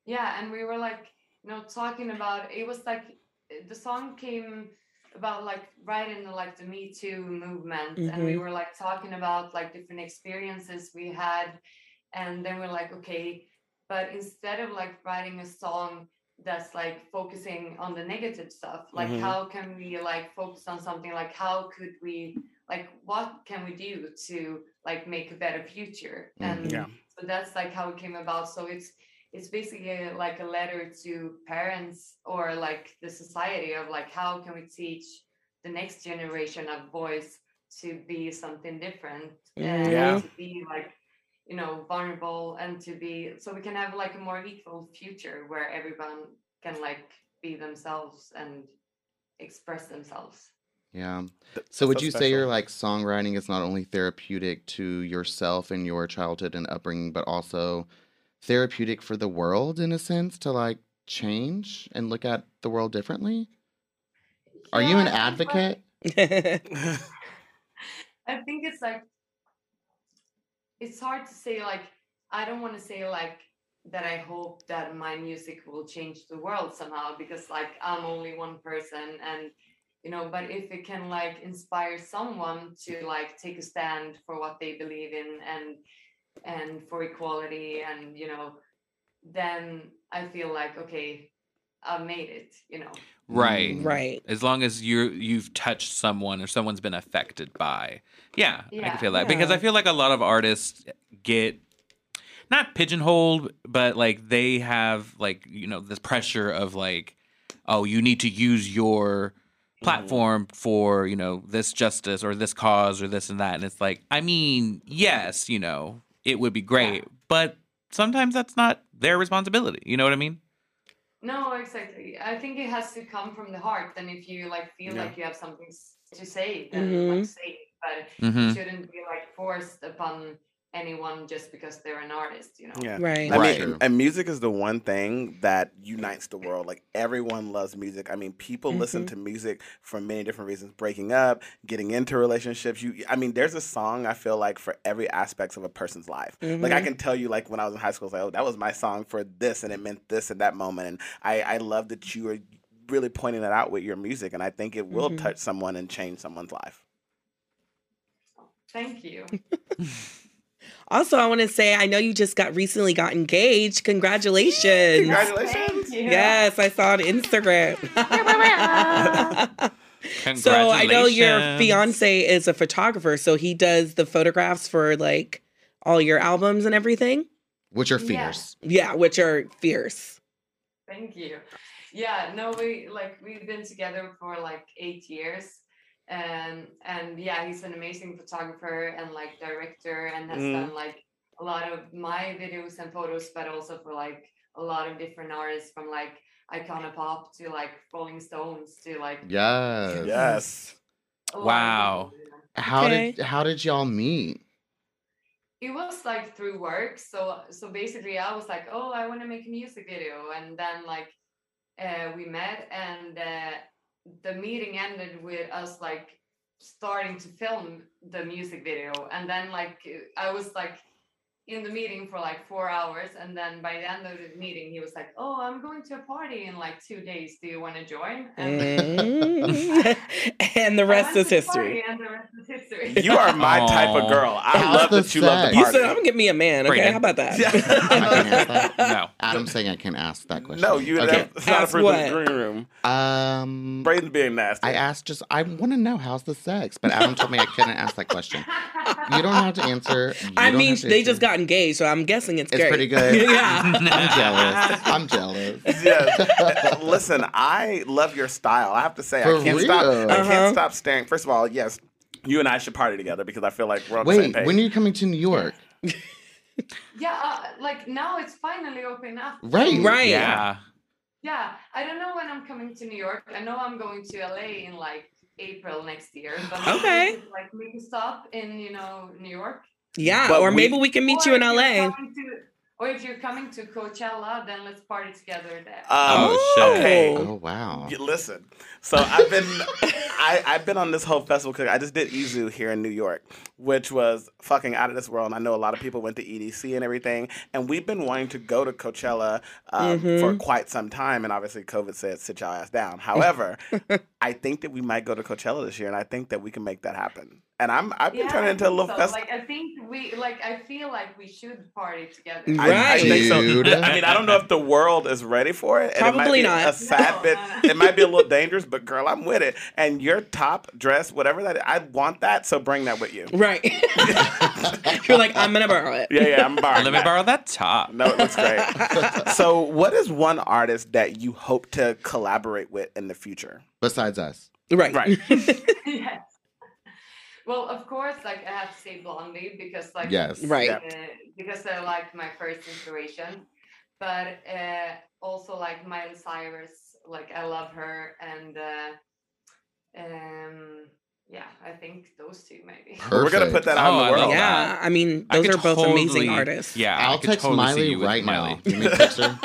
yeah, and we were like, you know, talking about it was like uh, the song came about like right in the like the Me Too movement, and we Mhm. were like talking about like different experiences we had and then we're like okay but instead of like writing a song that's like focusing on the negative stuff like Mhm. how can we like focus on something like how could we like what can we do to like make a better future Mhm. and Yeah. so that's like how it came about so it's it's basically like a letter to parents or like the society of like how can we teach the next generation of boys to be something different and Yeah. to be like you know vulnerable and to be so we can have like a more equal future where everyone can like be themselves and express themselves Yeah. So would so you say your special. like songwriting is not only therapeutic to yourself and your childhood and upbringing, but also therapeutic for the world in a sense to like change and look at the world differently? Are you an I think, like- advocate? I think it's like it's hard to say like I don't want to say like that I hope that my music will change the world somehow because like I'm only one person and you know but if it can like inspire someone to like take a stand for what they believe in and and for equality and you know then I feel like okay I've made it you know Right. Mm. right. As long as you you've touched someone or someone's been affected by. Yeah, I can feel that because I feel like a lot of artists get not pigeonholed, but like they have like you know this pressure of like, oh, you need to use your platform for you know this justice or this cause or this and that, and it's like, I mean, yes, you know, it would be great, but sometimes that's not their responsibility. You know what I mean? No, exactly. I think it has to come from the heart. And if you like feel Yeah. like you have something to say, then Mhm. like say it. But hmm it shouldn't be like forced upon anyone just because they're an artist, you know? Yeah. Right. I Right. mean, and music is the one thing that unites the world. Like everyone loves music. I mean, people listen Mhm. to music for many different reasons: breaking up, getting into relationships. You, I mean, there's a song I feel like for every aspect of a person's life. Like I Mhm. can tell you, like when I was in high school, it's like, oh, that was my song for this, and it meant this at that moment. And I, I love that you are really pointing that out with your music, and I think it will Mhm. touch someone and change someone's life. Thank you. Also, I want to say I know you just got recently got engaged. Congratulations. Congratulations! Yes, I saw on Instagram. so I know your fiance is a photographer, so he does the photographs for like all your albums and everything. Which are Yeah. fierce. Yeah, which are fierce. Thank you. Yeah, no, we like we've been together for like eight years. And and yeah, he's an amazing photographer and like director and has Mm. done like a lot of my videos and photos, but also for like a lot of different artists from like Icona Pop to like Rolling Stones to like Yes. Yes. a lot of Wow. people, you know. How Okay. did how did y'all meet? it was like through work so so basically i was like oh i want to make a music video and then like uh, we met and uh, the meeting ended with us like starting to film the music video. And then like i was like in the meeting for like four hours and then by the end of the meeting he was like oh i'm going to a party in like two days do you want to join and Mm. and the rest is history. and the rest is history You are my type of girl. I How's love the that you love sex? the You said I'm gonna get me a man. Okay, Brandon. how about that? Yeah. I can ask that. No. Adam's saying I can't ask that question. No, you Okay. that's not Ask for the green room. Um, Braden's being nasty. I asked just I want to know how's the sex, but Adam told me I couldn't ask that question. You don't have to answer. You I mean, have to they just answer. Got engaged, so I'm guessing it's, It's great. pretty good. yeah. I'm jealous. I'm jealous. yes. Listen, I love your style. I have to say, For I can't stop. real? I Uh-huh. can't stop staring. First of all, yes, you and I should party together because I feel like we're on the same page. When are you coming to New York? yeah uh, like now it's finally opening up Right. Right. Yeah. Yeah, I don't know when I'm coming to New York. I know I'm going to LA in like April next year. But Okay. could, Like make a stop in you know New York. Yeah, But or we- maybe we can meet you in LA. to- or if you're coming to Coachella, then let's party together there. Um, Oh, shit. okay. Oh wow. You- listen, so I've been, I, I've been on this whole festival because I just did EZoo here in New York, which was fucking out of this world. And I know a lot of people went to EDC and everything, and we've been wanting to go to Coachella um, Mhm. for quite some time. And obviously, COVID said, "Sit your ass down." However, I think that we might go to Coachella this year, and I think that we can make that happen. And I'm I've been Yeah, turning I into a little so. festival. Like I think we like I feel like we should party together. I, I Right. think so. Dude. I mean, I don't know if the world is ready for it. and it might Probably be not. A sad No, bit. no, no. It might be a little dangerous, but girl, I'm with it. And your top dress, whatever that, is, I want that. So bring that with you. Right. You're like, I'm gonna borrow it. Yeah, yeah, I'm borrowing. Let me borrow that top. No, it looks great. so, what is one artist that you hope to collaborate with in the future? Besides us. Right. Right. yes. Well, of course, like I have to say Blondie because like Yes. Right. uh, because I like my first inspiration, but uh, also like Miley Cyrus, like I love her, and uh, um, yeah, I think those two maybe. We're gonna put that out Oh, in the world. love Yeah. I mean, those could are both amazing artists. Yeah, I I'll could text totally see Miley you with right Miley. now. Give me a picture.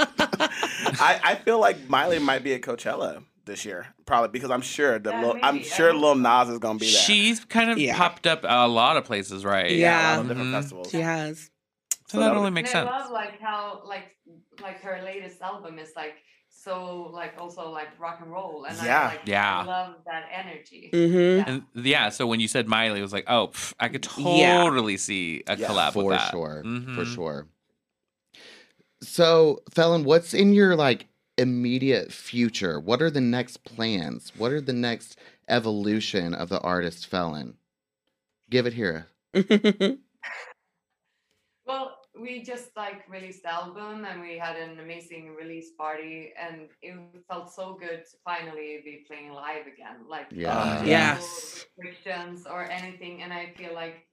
I, I feel like Miley might be at Coachella this year, probably because I'm sure the Yeah, Lil, I'm sure hope Lil so. Nas is gonna be there. She's kind of Yeah. popped up a lot of places, right? Yeah. a lot of different festivals. She has. So So that that'll only makes sense. I love like how like like her latest album is like so like also like rock and roll, and Yeah. I, like, Yeah. I love that energy. Mm-hmm. And yeah, so when you said Miley, it was like, oh, pff, I could Yeah. totally see a Yeah, collab for with that. sure. For Mhm. sure. So, Felin, what's in your like immediate future? What are the next plans? What are the next evolution of the artist Felin? Give it here. Well, we just like released the album and we had an amazing release party and it felt so good to finally be playing live again. Like Yeah. Uh, no Yes. restrictions or anything. And I feel like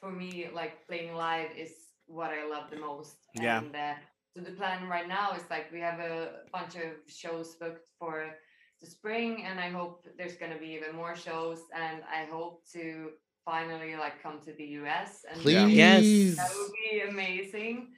for me, like playing live is what I love the most. Yeah. And uh, so the plan right now is like we have a bunch of shows booked for the spring and I hope there's gonna be even more shows and I hope to finally like come to the US and Please. Yes. that would be amazing.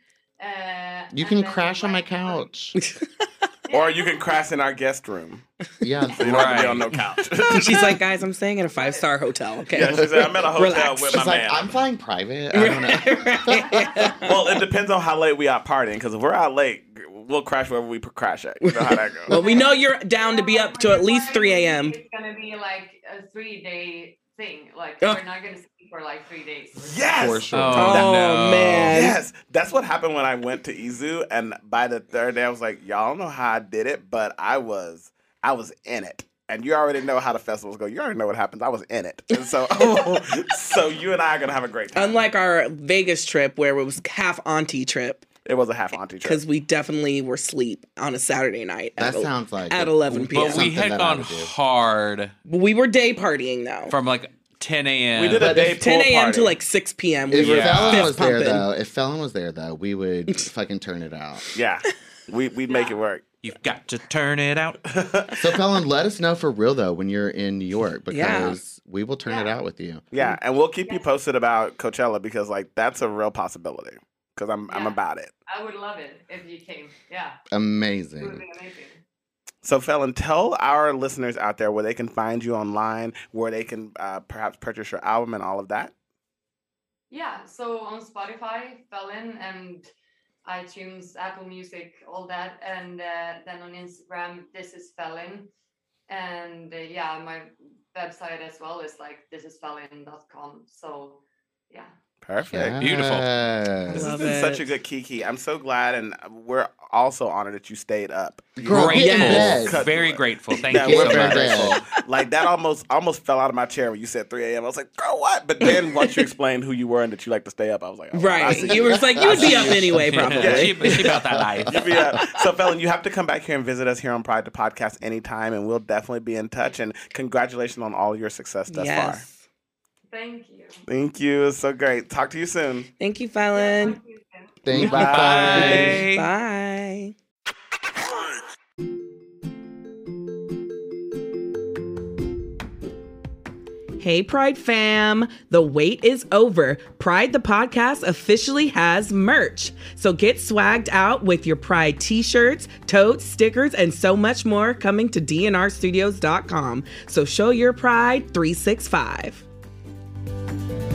Uh, You and can then, crash on my like, couch. Or you can crash in our guest room. Yeah. So you don't have to be Right. on no couch. She's like, guys, I'm staying in a five star hotel. Okay. yeah, she said, I'm at a hotel Relax. with my She's like, man. I'm flying private. I don't know. well, it depends on how late we are partying. Because if we're out late, we'll crash wherever we crash at. You know how that goes. well, we know you're down to be up to at least 3 a.m. It's gonna be like a three day thing. Like Oh. we're not gonna sleep for like three days. yes. For sure. Oh, Oh, no. man. Yes, that's what happened when I went to EZoo, and by the third day, I was like, "Y'all don't know how I did it, but I was, I was in it." And you already know how the festivals go. You already know what happens. I was in it, and so, so you and I are gonna have a great time. Unlike our Vegas trip where it was half auntie trip it was a half auntie trip. because we definitely were sleep on a Saturday night. That at el- sounds like at it. 11 p.m. But we Something had gone hard we were day partying though. from like 10 a.m. We did a But day if 10 a.m. to like 6 p.m. We If were Yeah. Felin fist was there though, if Felin was there though, we would fucking turn it out. Yeah, we we'd make it work. You've got to turn it out. So Felin, let us know for real though when you're in New York because Yeah. we will turn it out with you. Yeah, and we'll keep you posted about Coachella because like that's a real possibility. Because I'm I'm about it. I would love it if you came. Yeah, Amazing. amazing. So, Felin, tell our listeners out there where they can find you online, where they can uh, perhaps purchase your album and all of that. Yeah, so on Spotify, Felin, and iTunes, Apple Music, all that, and uh, then on Instagram, this is Felin, and uh, yeah, my website as well is like thisisfelin.com. So yeah, Perfect. Beautiful. Yes. This has Love been such a good Kiki. I'm so glad, and we're also honored that you stayed up. Girl, get Yes. Very grateful. Thank Yeah, you we're so very much. grateful. Like that almost almost fell out of my chair when you said 3 a.m. I was like, girl, what? But then once you explained who you were and that you like to stay up, I was like, oh, Right. see You were like, you would be up anyway, probably. Yeah, she, she about that life. You be, uh, so, Felin, you have to come back here and visit us here on Pride to Podcast anytime, and we'll definitely be in touch. And congratulations on all your success thus far. Yes. thank you. Thank you. It's so great. Talk to you soon. Thank you, Felin. Talk to you soon. Thank you. Bye. Bye. Hey, Pride fam. The wait is over. Pride the podcast officially has merch. So get swagged out with your Pride t shirts, totes, stickers, and so much more coming to DNRstudios.com. So show your pride 365. Thank you.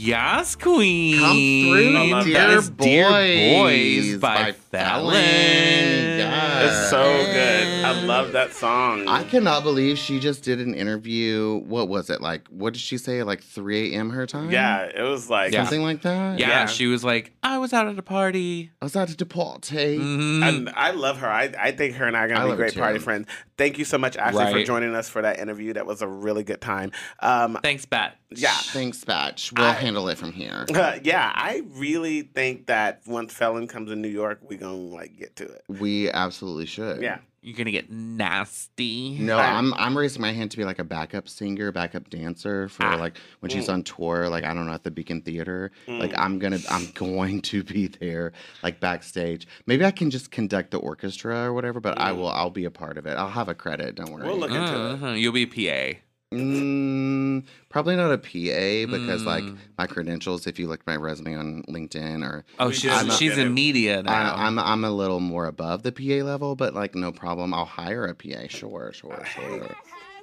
Yas Queen. Come through, love dear, That is Dear boys, Boys by, Felin. Felin. Yes. It's so good. I love that song. I cannot believe she just did an interview. What was it like? What did she say? Like 3 a.m. her time? yeah, it was like Yeah. something like that. Yeah, Yeah. she was like, I was out at a party. I was out at a deporte. Mhm. And I love her. I, I think her and I are gonna be great party friends. Thank you so much, Ashley, for joining us for that interview. That was a really good time. Um, Thanks, Bat. Yeah, Thanks, Batch. We'll I- handle it from here. yeah. I really think that once Felin comes in New York, we gonna like get to it. We absolutely should. Yeah. You're gonna get nasty. No, I- I'm I'm raising my hand to be like a backup singer, backup dancer for Ah. like when she's Mm. on tour, like I don't know at the Beacon Theater. Like Mm. I'm gonna I'm going to be there, like backstage. Maybe I can just conduct the orchestra or whatever, but I Mm. will I'll be a part of it. I'll have a credit. Don't worry. We'll look into it. Uh-huh. You'll be a PA. Mm, probably not a PA because like Mm. my credentials, if you look at my resume on LinkedIn or Oh, We she's just she's look at in media now. I, I'm I'm a little more above the PA level, but like no problem. I'll hire a PA. Sure, sure, sure.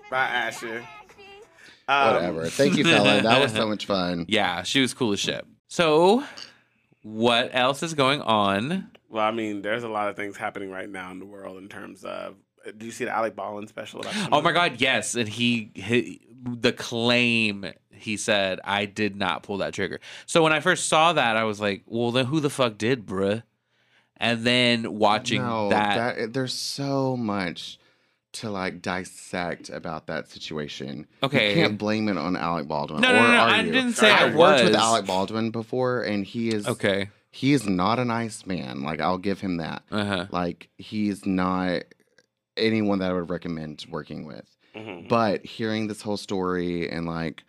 Bye, Ashley. Um, Whatever. Thank you, fella. That was so much fun. yeah, she was cool as shit. So, what else is going on? Well, I mean, there's a lot of things happening right now in the world in terms of. Do you see the Alec Baldwin special? About Oh my God, yes, and he, he the claim he said I did not pull that trigger. So when I first saw that, I was like, well, then who the fuck did, bruh? And then watching no, that, there's so much to like dissect about that situation. Okay. you can't blame it on Alec Baldwin. No, or no, no, no, are I you? didn't say I I've I worked with. Alec Baldwin before, and he is Okay. he is not a nice man. Like I'll give him that. Uh huh. Like he's not anyone that I would recommend working with. Mhm. But hearing this whole story and like,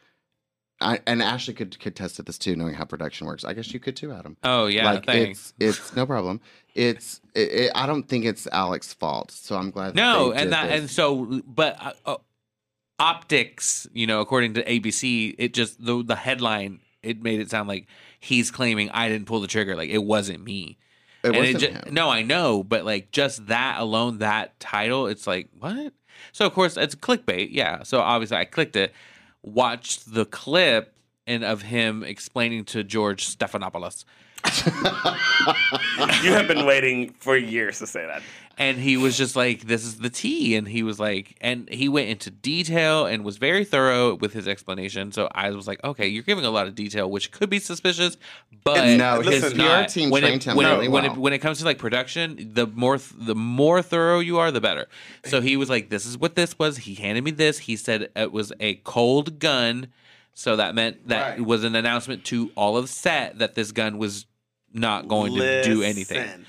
I and Ashley could could test to this too, knowing how production works. I guess you could too, Adam. Oh yeah, like thanks. it's it's no problem. It's it, it, I don't think it's Alec's fault, so I'm glad. That No, and that this. and so, but uh, uh, optics, you know, according to ABC, it just the the headline it made it sound like he's claiming I didn't pull the trigger, like it wasn't me. It and wasn't ju- him. no, I know, but like just that alone, that title, it's like what? So of course it's clickbait, yeah. So obviously I clicked it, watched the clip, and of him explaining to George Stephanopoulos, you have been waiting for years to say that. And he was just like, "This is the tea," and he was like, and he went into detail and was very thorough with his explanation. So I was like, "Okay, you're giving a lot of detail, which could be suspicious, but It's- no, his listen, PR not. team when trained it, him when, really it, when, it, when it comes to like production, the more th- the more thorough you are, the better. So he was like, "This is what this was." He handed me this. He said it was a cold gun, so that meant that Right. it was an announcement to all of set that this gun was not going to do anything.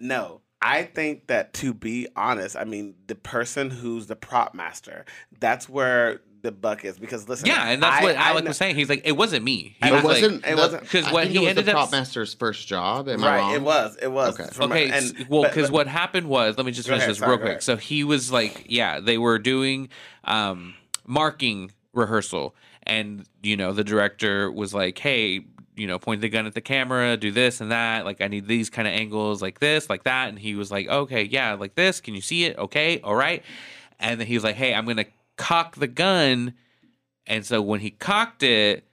No, I think that to be honest, I mean the person who's the prop master, that's where the buck is. Because listen, Yeah, and that's I- what I Alec kn- was saying. He's like, "It wasn't me." He it was wasn't. it the- wasn't- 'Cause I what he it was ended the up prop s- master's first job. Am I right. wrong? It was. It was. Okay. From- Okay, and- well, because what happened was, let me just finish ahead, this sorry, real quick. So he was like, yeah, they were doing um, marking rehearsal, and you know, the director was like, hey, you know, point the gun at the camera, do this and that. Like, I need these kind of angles, like this, like that. And he was like, okay, yeah, like this. Can you see it? Okay, all right. And then he was like, hey, I'm gonna cock the gun. And so when he cocked it,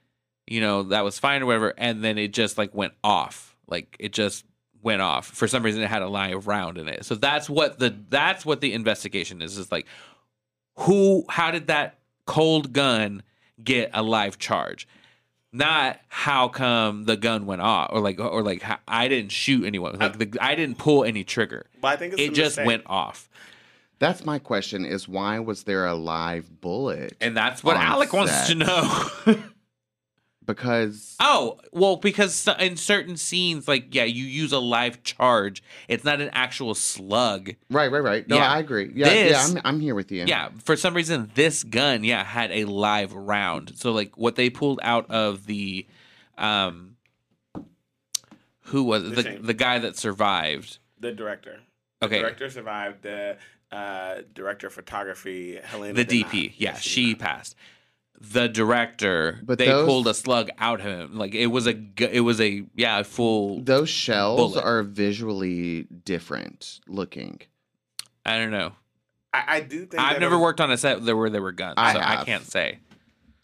you know, that was fine or whatever. And then it just like went off. Like it just went off. For some reason it had a live round in it. So that's what the that's what the investigation is. Is like who how did that cold gun get a live charge? Not how come the gun went off or like or like how, I didn't shoot anyone. Like the, I didn't pull any trigger. But I think it's It just mistake. went off. That's my question: Is why was there a live bullet? And that's what On Alec wants to know. Because Oh, well, because in certain scenes, like, yeah, you use a live charge. It's not an actual slug. right, right, right. No, Yeah. I agree. Yeah, yeah. I'm, I'm here with you. Yeah, for some reason, this gun, yeah, had a live round. So, like, what they pulled out of the, um, who was? The the the guy that survived? the director. Okay, The director survived. The uh, director of photography, Helena. the DP. not. Yeah, Yes, she did not. passed. The director, But they those- pulled a slug out of him. Like it was a, it was a, yeah, a full. Those shells Bullet. are visually different looking. I don't know. I, I do think I've never it was- worked on a set where there were guns, I so I can't say.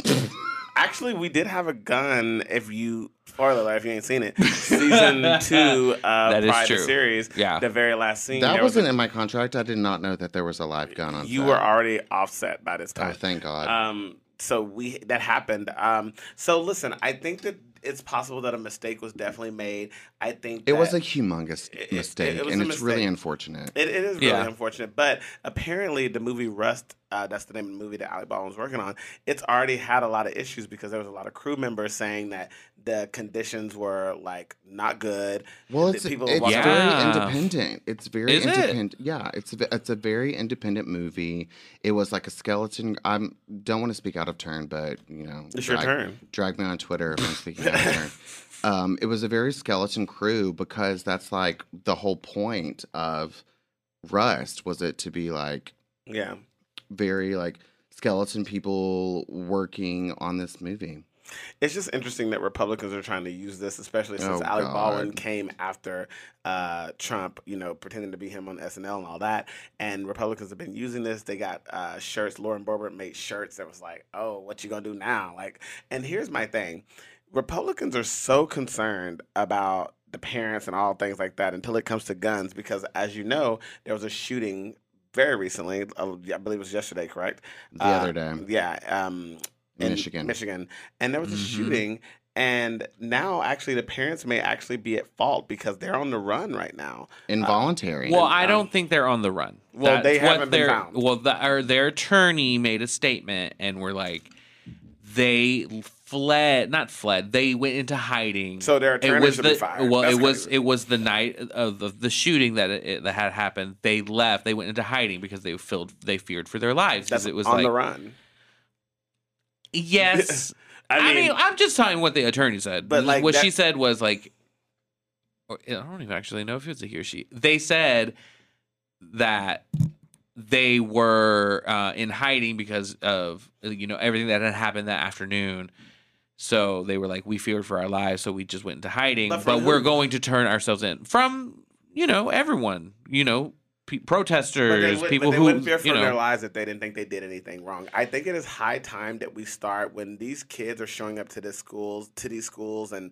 Actually, we did have a gun. If you spoiler alert, if you ain't seen it, season two of That is Pride the true. series. Yeah. the very last scene. That there was wasn't a- in my contract. I did not know that there was a live gun on You set. were already offset by this time. Oh, thank God. Um, so we that happened. Um, so listen, I think that it's possible that a mistake was definitely made. I think it was a humongous it- it- mistake, it was and a it's really unfortunate. It, it is really Yeah. unfortunate, but apparently the movie Rust, uh, that's the name of the movie that Alec Baldwin was working on. It's already had a lot of issues because there was a lot of crew members saying that the conditions were like not good. Well, it's people it's walking very independent. It's very Is it? independent. Yeah, it's a, it's a very independent movie. It was like a skeleton. I don't want to speak out of turn, but you know, It's your turn. Drag me on Twitter if I'm speaking Um, it was a very skeleton crew because that's like the whole point of Rust was it to be like Yeah. very like skeleton people working on this movie. It's just interesting that Republicans are trying to use this, especially since Oh, Alec Baldwin came after uh, Trump, you know, pretending to be him on SNL and all that. And Republicans have been using this. They got uh, shirts. Lauren Boebert made shirts that was like, "Oh, what you gonna do now?" Like, and here's my thing: Republicans are so concerned about the parents and all things like that until it comes to guns, because as you know, there was a shooting very recently. uh, I believe it was yesterday, correct? The Uh, other day, Yeah. Um, in Michigan. Michigan, and there was a Mhm. shooting, and now actually the parents may actually be at fault because they're on the run right now. involuntary. Well, And, I um, don't think they're on the run. Well, they haven't been found. Well, the, or their attorney made a statement, and we're like, they fled, not fled. They went into hiding. So their it attorney was should the be fired. well, That's it was crazy. it was the night of the, the shooting that it, that had happened. They left. They went into hiding because they filled they feared for their lives because it was on like the run. yes. I I mean, mean, I'm just telling what the attorney said. But, like, what she said was like, or, I don't even actually know if it was a he or she. They said that they were uh, in hiding because of you know everything that had happened that afternoon. So they were like, we feared for our lives, so we just went into hiding. But But, we're going to turn ourselves in from you know everyone, you know, pe- protesters, would, people who wouldn't fear for you know. their lives if they didn't think they did anything wrong. I think it is high time that we start when these kids are showing up to the schools, to these schools and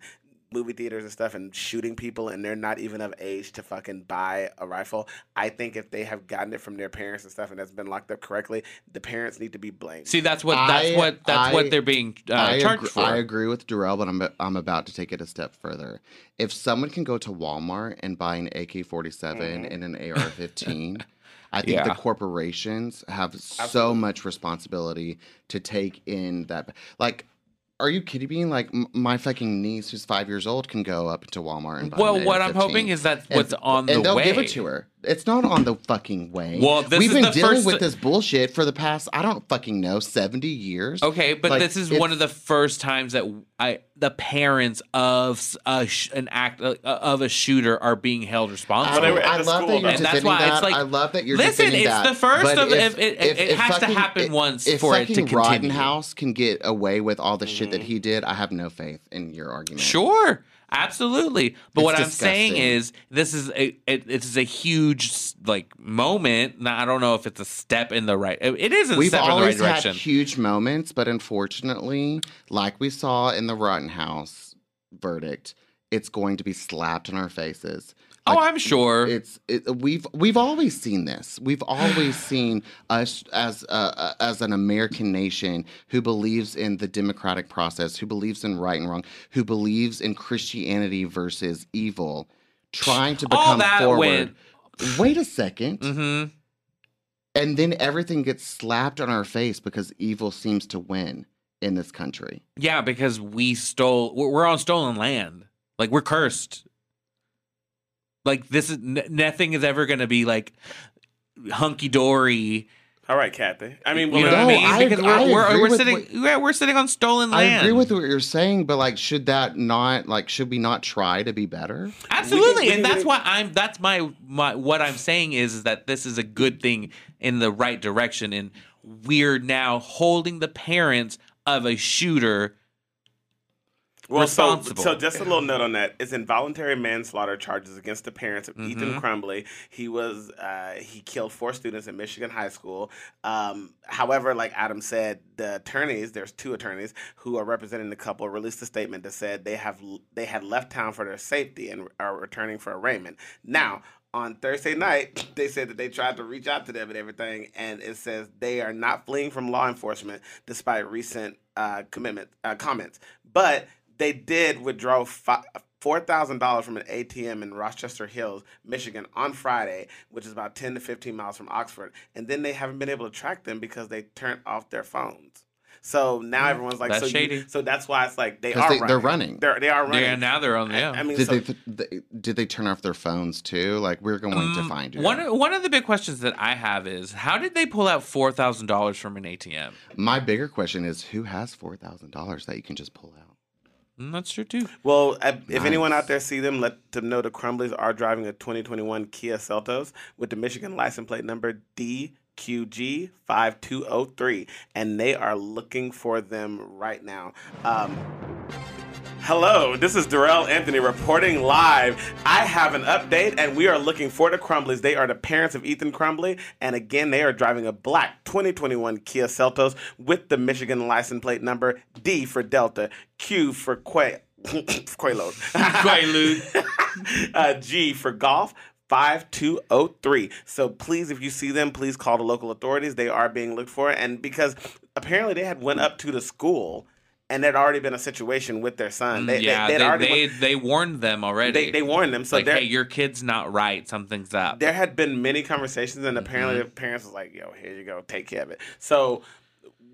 movie theaters and stuff and shooting people and they're not even of age to fucking buy a rifle. I think if they have gotten it from their parents and stuff and that's been locked up correctly, the parents need to be blamed. See, that's what that's I- what that's I- what they're being uh, I, charged agree, for. I agree with Dorell, but I'm I'm about to take it a step further. If someone can go to Walmart and buy an AK-47 Mhm. and an AR-15, I think the corporations have so much responsibility to take in that. Like, are you kidding me? Like, m- my fucking niece, who's five years old, can go up to Walmart and buy. Well, what I'm AR-15. hoping is that And- what's on the and they'll way. give it to her. It's not on the fucking way. Well, this we've is been the dealing first- with this bullshit for the past I don't fucking know seventy years. Okay, but Like, this is it's- one of the first times that I the parents of s- a sh- an act uh, of a shooter are being held responsible. they I love that you're though. And that's defending why it's like- I love that you're Listen, it's that. the first But of- if- it- it has to happen once if for it to continue. Rittenhouse can get away with all the shit that Mhm. he did, I have no faith in your argument. Sure, absolutely. But It's what I'm saying is, this is a it, it is a huge like moment. Now, I don't know if it's a step in the right. It it is a We've step in the right always had direction. huge moments, but unfortunately, like we saw in the Rittenhouse verdict, it's going to be slapped in our faces. Oh, Like, I'm sure. It's it, we've we've always seen this. We've always seen us as uh, as an American nation who believes in the democratic process, who believes in right and wrong, who believes in Christianity versus evil, trying to All become that forward. went- Wait a 2nd hmm and then everything gets slapped on our face because evil seems to win in this country. Yeah, because we stole. We're on stolen land. Like we're cursed. Like this is n- nothing is ever going to be like hunky dory. All right, Kathy. I mean, you know well, what I mean? I- because I we're we're, we're sitting what- yeah, we're sitting on stolen land. I agree with what you're saying, but like, should that not like should we not try to be better? Absolutely, we and that's get- why I'm. That's my my. What I'm saying is, is that this is a good thing in the right direction, and we're now holding the parents of a shooter Well. So, so just a little note on that: it's involuntary manslaughter charges against the parents of Ethan Mhm. Crumbley. He was uh, he killed four students in Michigan high school. Um, however, like Adam said, the attorneys there's two attorneys who are representing the couple released a statement that said they have they had left town for their safety and are returning for arraignment. Now. On Thursday night, they said that they tried to reach out to them and everything, and it says they are not fleeing from law enforcement despite recent uh, commitment uh, comments. But they did withdraw fi- $4,000 from an ATM in Rochester Hills, Michigan on Friday, which is about 10 to 15 miles from Oxford. And then they haven't been able to track them because they turned off their phones. So now everyone's like, That's so, you- so that's why it's like they 'Cause are they- running. they're running. They're, they are running. yeah, now they're on. I- Yeah. I, mean, Did so, they, they did they turn off their phones too? Like we're going to Um, find you. One one of the big questions that I have is how did they pull out four thousand dollars from an ATM? My bigger question is who has four thousand dollars that you can just pull out? That's true too. Well, if anyone out there see them, let them know the Crumbleys are driving a 2021 Kia Seltos with the Michigan license plate number DQG5203, and they are looking for them right now. Um, Hello, this is Dorell Anthony reporting live. I have an update, and we are looking for the Crumbleys. They are the parents of Ethan Crumbley, and again, they are driving a black 2021 Kia Seltos with the Michigan license plate number D for Delta, Q for Quay. Quaalude. Quaalude. uh, G for golf. 5203. So please, if you see them, please call the local authorities. They are being looked for. And because apparently they had went up to the school and there'd already been a situation with their son. They, Mm, yeah, they, they they, went- they warned them already. they, they warned them. So like, hey, your kid's not right. Something's up. there had been many conversations, and apparently Mm-hmm. the parents was like, "Yo, here you go, take care of it." So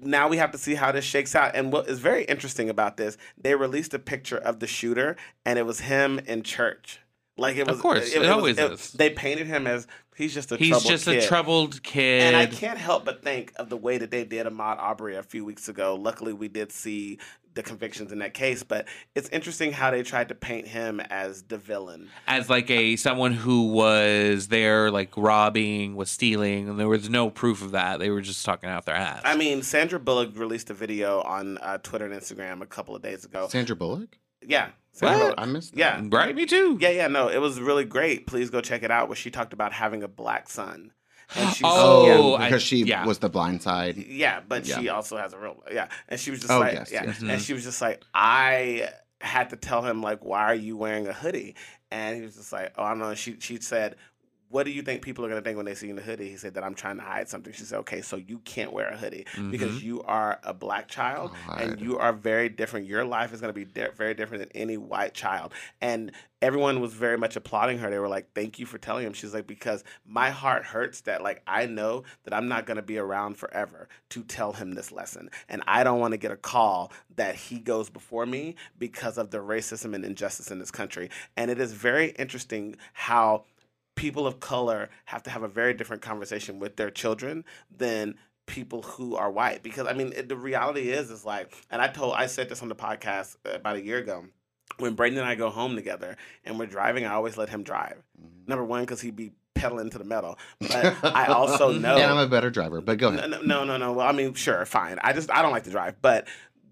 now we have to see how this shakes out. And what is very interesting about this, they released a picture of the shooter, and it was him in church. Like it was, of course, it always is. They painted him as he's just a He's troubled just kid. a troubled kid. And I can't help but think of the way that they did Ahmaud Arbery a few weeks ago. Luckily, we did see the convictions in that case, but it's interesting how they tried to paint him as the villain. as like a someone who was there like robbing was stealing and there was no proof of that they were just talking out their ass I mean, Sandra Bullock released a video on uh, Twitter and Instagram a couple of days ago. Sandra Bullock? Yeah. Sandra What? Bullock. I missed. That. Yeah. right me too Yeah, yeah, no, it was really great. Please go check it out. Where she talked about having a black son, and she's Oh, Oh, I- because she yeah. was the blind side. yeah, but Yeah. she also has a real yeah, and she was just Oh, like yes, yeah, yes. and mm-hmm. she was just like I had to tell him like why are you wearing a hoodie, and he was just like oh I don't know. She she said. What do you think people are gonna think when they see you in the hoodie? He said that I'm trying to hide something. She said, "Okay, so you can't wear a hoodie because Mhm. you are a black child and you are very different. Your life is gonna be di- very different than any white child." And everyone was very much applauding her. They were like, "Thank you for telling him." She's like, "Because my heart hurts that like I know that I'm not going to be around forever to tell him this lesson, and I don't want to get a call that he goes before me because of the racism and injustice in this country." And it is very interesting how people of color have to have a very different conversation with their children than people who are white because i mean it, the reality is is like and i told i said this on the podcast about a year ago when Braden and I go home together and we're driving, I always let him drive. Mhm. Number one, because he'd be pedaling to the metal. But I also know. And I'm a better driver, but go ahead. no, no, no, no. Well, I mean, sure, fine. I just I don't like to drive, but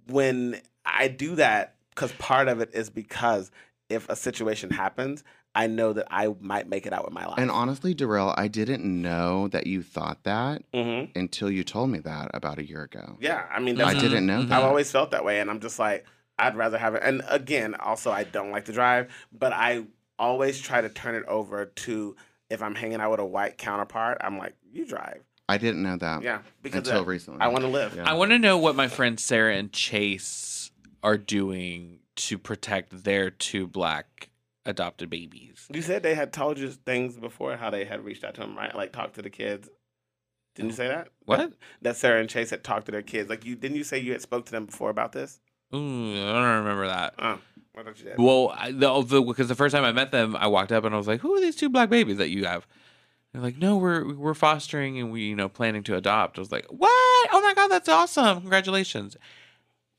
when I do that, because part of it is because if a situation happens, I know that I might make it out with my life. And honestly, Dorell, I didn't know that you thought that hmm until you told me that about a year ago. yeah, I mean, I that's, didn't know mhm. that. I've always felt that way, and I'm just like, I'd rather have it. And again, also, I don't like to drive, but I always try to turn it over to if I'm hanging out with a white counterpart. I'm like, you drive, I didn't know that yeah, because until recently. I want to live. Yeah. i want to know what my friends sarah and chase are doing to protect their two black adopted babies You said they had told you things before, how they had reached out to him, right? Like talked to the kids. Didn't you say that? what That Sarah and Chase had talked to their kids. Like you didn't you say you had spoke to them before about this? Ooh, i don't remember that Oh, I thought you. Well, I, the, oh, the because the first time I met them, I walked up and I was like, "Who are these two black babies that you have?" They're like, "No, we're we're fostering and we you know planning to adopt." I was like, "What? Oh my god, that's awesome! Congratulations!"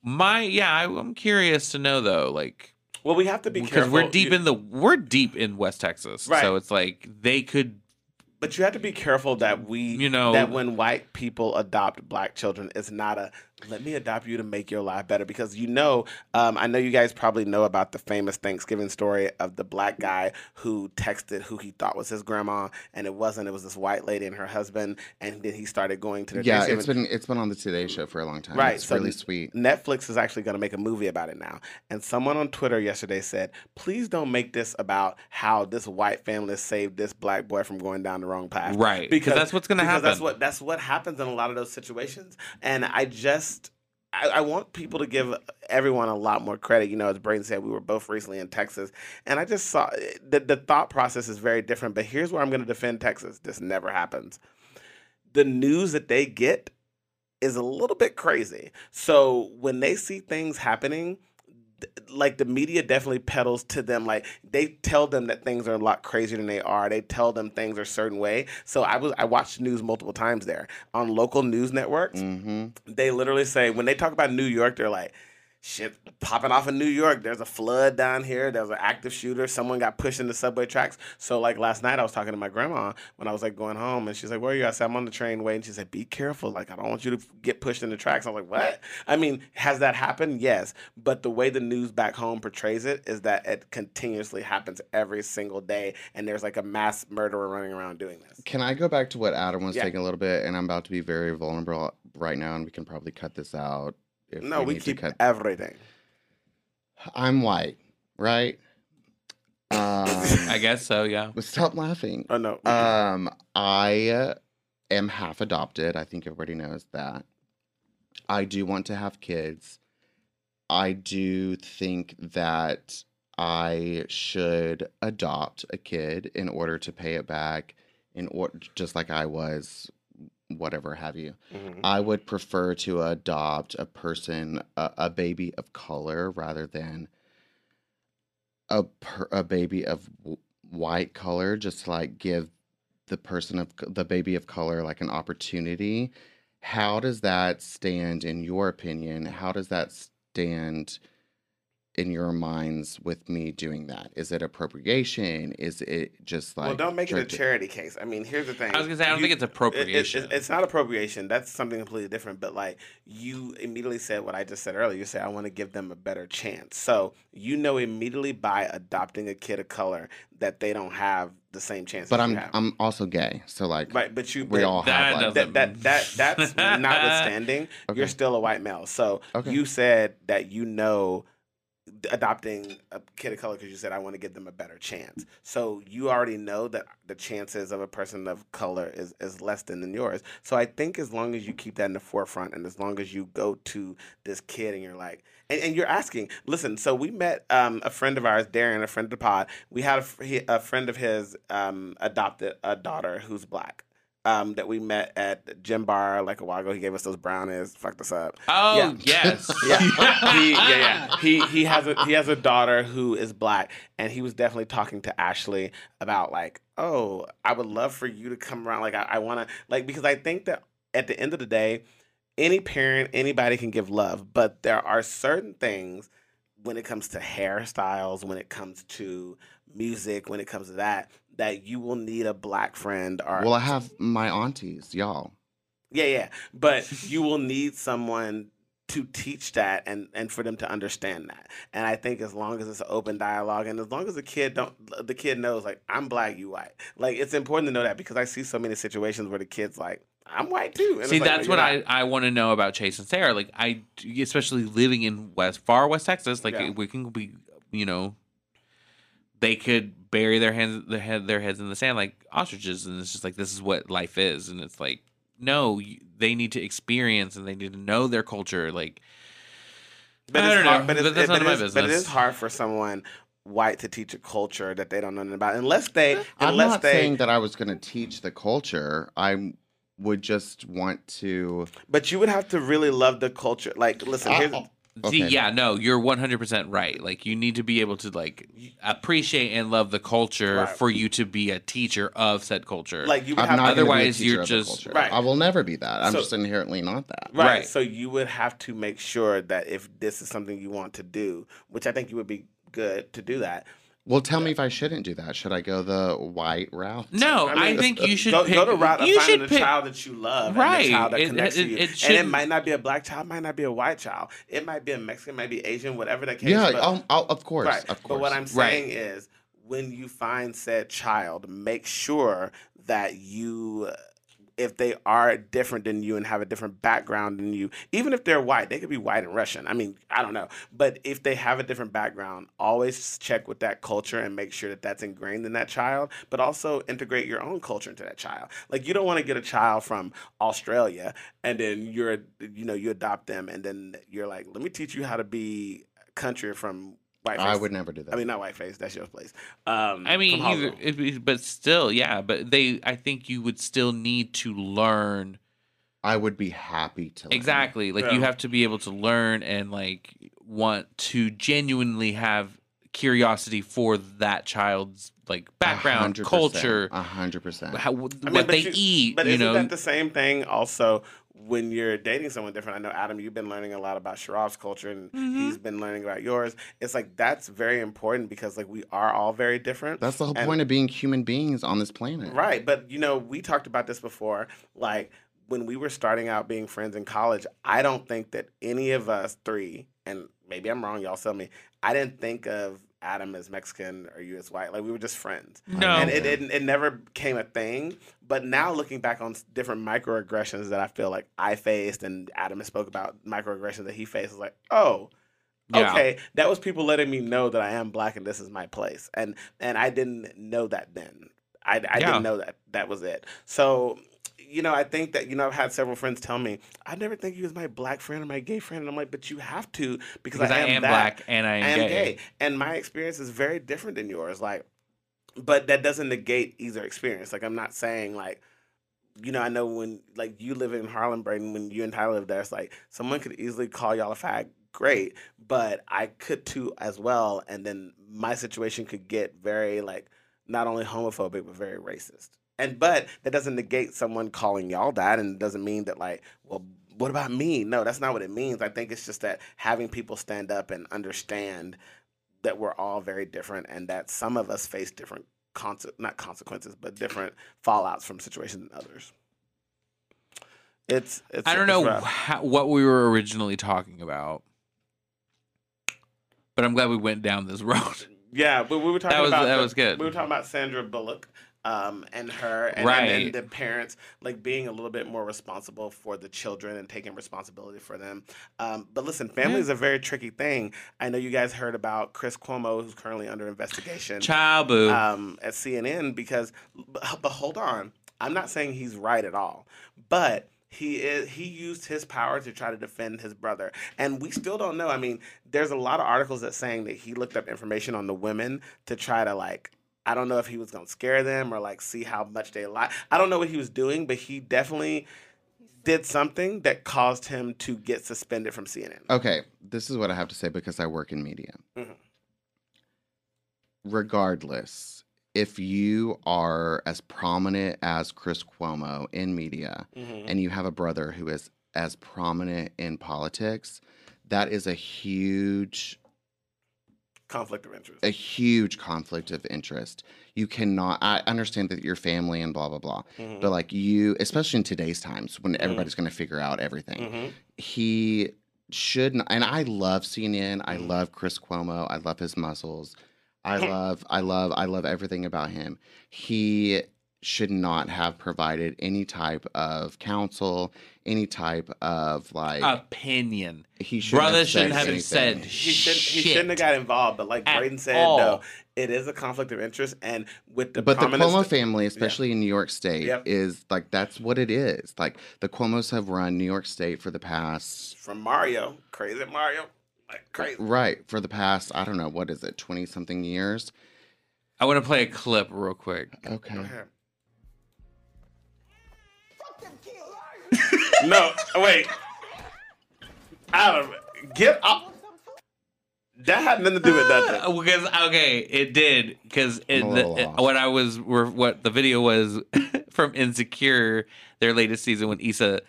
My yeah, I, I'm curious to know though, like Well, we have to be careful. because we're deep You- in the we're deep in West Texas, Right. so it's like they could But you have to be careful that we, You know- that when white people adopt black children, it's not a Let me adopt you to make your life better because you know, um, I know you guys probably know about the famous Thanksgiving story of the black guy who texted who he thought was his grandma and it wasn't. It was this white lady and her husband, and then he started going to their Yeah, it's been it's been on the Today Show for a long time. Right, It's so really sweet. Netflix is actually going to make a movie about it now. And someone on Twitter yesterday said, please don't make this about how this white family saved this black boy from going down the wrong path. right because that's what's gonna happen That's what, that's what happens in a lot of those situations. And I just. I, I want people to give everyone a lot more credit. You know, as Braden said, we were both recently in Texas, and I just saw the, the thought process is very different. But here's where I'm going to defend Texas. This never happens. The news that they get is a little bit crazy. So when they see things happening, like the media definitely peddles to them like they tell them that things are a lot crazier than they are. They tell them things are a certain way. So i was i watched news multiple times there. On local news networks hmm they literally say when they talk about new york they're like shit popping off in New York. There's a flood down here. There's an active shooter. Someone got pushed in the subway tracks. So like last night, I was talking to my grandma when I was like going home, and she's like, "Where are you?" I said, "I'm on the train waiting." She said, "Be careful. Like I don't want you to get pushed in the tracks." I was like, "What?" I mean, has that happened? Yes, but the way the news back home portrays it is that it continuously happens every single day, and there's like a mass murderer running around doing this. Can I go back to what Adam was Yeah. saying a little bit? And I'm about to be very vulnerable right now, and we can probably cut this out. If no, we need to keep cut. everything. I'm white, right? Um, I guess so. Yeah. but stop laughing. Oh no. Um, I uh, am half adopted. I think everybody knows that. I do want to have kids. I do think that I should adopt a kid in order to pay it back, in order just like I was, whatever have you. Mhm. I would prefer to adopt a person, a, a baby of color, rather than a per, a baby of w- white color. Just like give the person of the baby of color like an opportunity. How does that stand in your opinion? How does that stand in your minds with me doing that? Is it appropriation? Is it just like well, don't make it a charity case. I mean, here's the thing. I was gonna say I don't You- think it's it- it- appropriation. it's not appropriation. That's something completely different. But like you immediately said what I just said earlier. You said I want to give them a better chance. So you know immediately by adopting a kid of color that they don't have the same chance. But I'm. I'm also gay, so like right. But you we but all That have like that that that that's notwithstanding. Okay. You're still a white male. So Okay. you said that you know adopting a kid of color because you said I want to give them a better chance. So you already know that the chances of a person of color is is less than than yours. So I think as long as you keep that in the forefront and as long as you go to this kid and you're like and, and you're asking, listen. So we met um, a friend of ours, Darren, a friend of the pod. We had a, a friend of his um, adopted a daughter who's black. Um, that we met at Gym Bar like a while ago. He gave us those brownies, fucked us up. oh Yeah. yes. Yeah, he, yeah, yeah. He he has a he has a daughter who is black, and he was definitely talking to Ashley about like, oh, I would love for you to come around. Like, I, I want to like because I think that at the end of the day, any parent, anybody can give love, but there are certain things when it comes to hairstyles, when it comes to music, when it comes to that, that you will need a black friend or Well, I have my aunties, y'all. yeah, yeah. But you will need someone to teach that and and for them to understand that. And I think as long as it's an open dialogue and as long as the kid don't the kid knows like I'm black, you white. Like it's important to know that because I see so many situations where the kid's like I'm white too. And See, like, that's "No, what you're I, I want to know about Chase and Sarah. Like, I, especially living in West, far West Texas, like Yeah. we can be, you know, they could bury their hands, their head, their heads in the sand like ostriches, and it's just like this is what life is, and it's like no, they need to experience and they need to know their culture. Like, But I it's don't hard, know, but, it's, but that's it- none of my it is- But it business. is hard for someone white to teach a culture that they don't know nothing about unless they I'm unless not they saying that I was going to teach the culture. I would just want to. but you would have to really love the culture. Like listen, here's I- see, Okay. yeah, no, you're 100 percent right. Like, you need to be able to like appreciate and love the culture Right. for you to be a teacher of said culture. like you would I'm have not otherwise be a you're of just- Right. I will never be that. I'm So- just inherently not that. Right. Right. So you would have to make sure that if this is something you want to do, which I think you would be good to do that, Well, tell me if I shouldn't do that. Should I go the white route? No, I, mean, think you should go, pick. go the route of you finding should the pick. child that you love, Right. And the child that It- connects it- to you. it and it shouldn't- might not be a black child, might not be a white child. It might be a Mexican, might be Asian, whatever the case. Yeah, but- I'll, I'll, of course, right. of course. But what I'm Right. saying is, when you find said child, make sure that you, if they are different than you and have a different background than you, even if they're white, they could be white and Russian. I mean, I don't know. But if they have a different background, always check with that culture and make sure that that's ingrained in that child. But also integrate your own culture into that child. Like you don't want to get a child from Australia and then you're, you know, you adopt them and then you're like, let me teach you how to be country from white. I would never do that. I mean, not white face. That's your place. Um, I mean, either, it- it- but still, yeah. But they, I think you would still need to learn I would be happy to. learn. exactly. Like you have to be able to learn and like want to genuinely have curiosity for that child's like background, hundred culture, A hundred percent. how, I mean, what but they you- eat. But you isn't know, that the same thing? Also, when you're dating someone different, I know Adam, you've been learning a lot about Sharaf's culture, and Mhm. he's been learning about yours. It's like that's very important because like we are all very different. That's the whole And- point of being human beings on this planet. Right, but you know, we talked about this before. Like when we were starting out being friends in college, I don't think that any of us three, and maybe I'm wrong, y'all tell me, I didn't think of Adam is Mexican or you as white. Like we were just friends. no, And it, it, it never became a thing. But now looking back on different microaggressions that I feel like I faced and Adam has spoke about microaggressions that he faced, is like, oh, yeah. okay, that was people letting me know that I am black and this is my place. And and I didn't know that then. I, I Yeah. didn't know that that was it. So, you know, I think that, you know, I've had several friends tell me, I never think you was my black friend or my gay friend. And I'm like, but you have to because, because I am, that. black and I I am am gay. gay. And my experience is very different than yours. Like, but that doesn't negate either experience. Like, I'm not saying like, you know, I know when like you live in Harlem, Braden, when you and Tyler live there, it's like someone could easily call y'all a fag. Great, but I could too as well, and then my situation could get very like not only homophobic but very racist. And but that doesn't negate someone calling y'all that, and it doesn't mean that like, well, what about me? No, that's not what it means. I think it's just that having people stand up and understand that we're all very different, and that some of us face different conse- not consequences, but different fallouts from situations than others. It's, it's I don't know how, what we were originally talking about, but I'm glad we went down this road. Yeah, but we were talking was- about that the- was good. We were talking about Sandra Bullock, um, and her, and, Right. and the parents like being a little bit more responsible for the children and taking responsibility for them. Um, but listen, family is a very tricky thing. I know you guys heard about Chris Cuomo, who's currently under investigation. Boo. um, at CNN because, but, but hold on, I'm not saying he's right at all, but he is he used his power to try to defend his brother, and we still don't know. I mean, there's a lot of articles that saying that he looked up information on the women to try to like. I don't know if he was gonna scare them or like see how much they lie. I don't know what he was doing, but he definitely did something that caused him to get suspended from CNN. Okay, this is what I have to say because I work in media. Mhm. Regardless, if you are as prominent as Chris Cuomo in media Mhm. and you have a brother who is as prominent in politics, that is a huge Conflict of interest. a huge conflict of interest. You cannot I understand that your family and blah blah blah. Mhm. But like you, especially in today's times when Mm-hmm. everybody's going to figure out everything Mhm. he should not, and I love CNN. I Mhm. love Chris Cuomo. I love his muscles. I love, I love, I love everything about him. He should not have provided any type of counsel, any type of like Opinion. he should Brother shouldn't have anything. said he shouldn't he shit. shouldn't have got involved. But like At Braden said, all. though, it is a conflict of interest, and with the but the prominence Cuomo that- family, especially in New York State, Yep. is like that's what it is. Like the Cuomo's have run New York State for the past from Mario, crazy Mario, like crazy. right for the past I don't know what is it twenty something years. I want to play a clip real quick. Okay, no, wait. Adam, get up. That had nothing to do with nothing. Uh, because okay, it did because it, I'm a the, little it- lost. what I was what the video was from Insecure, their latest season when Issa.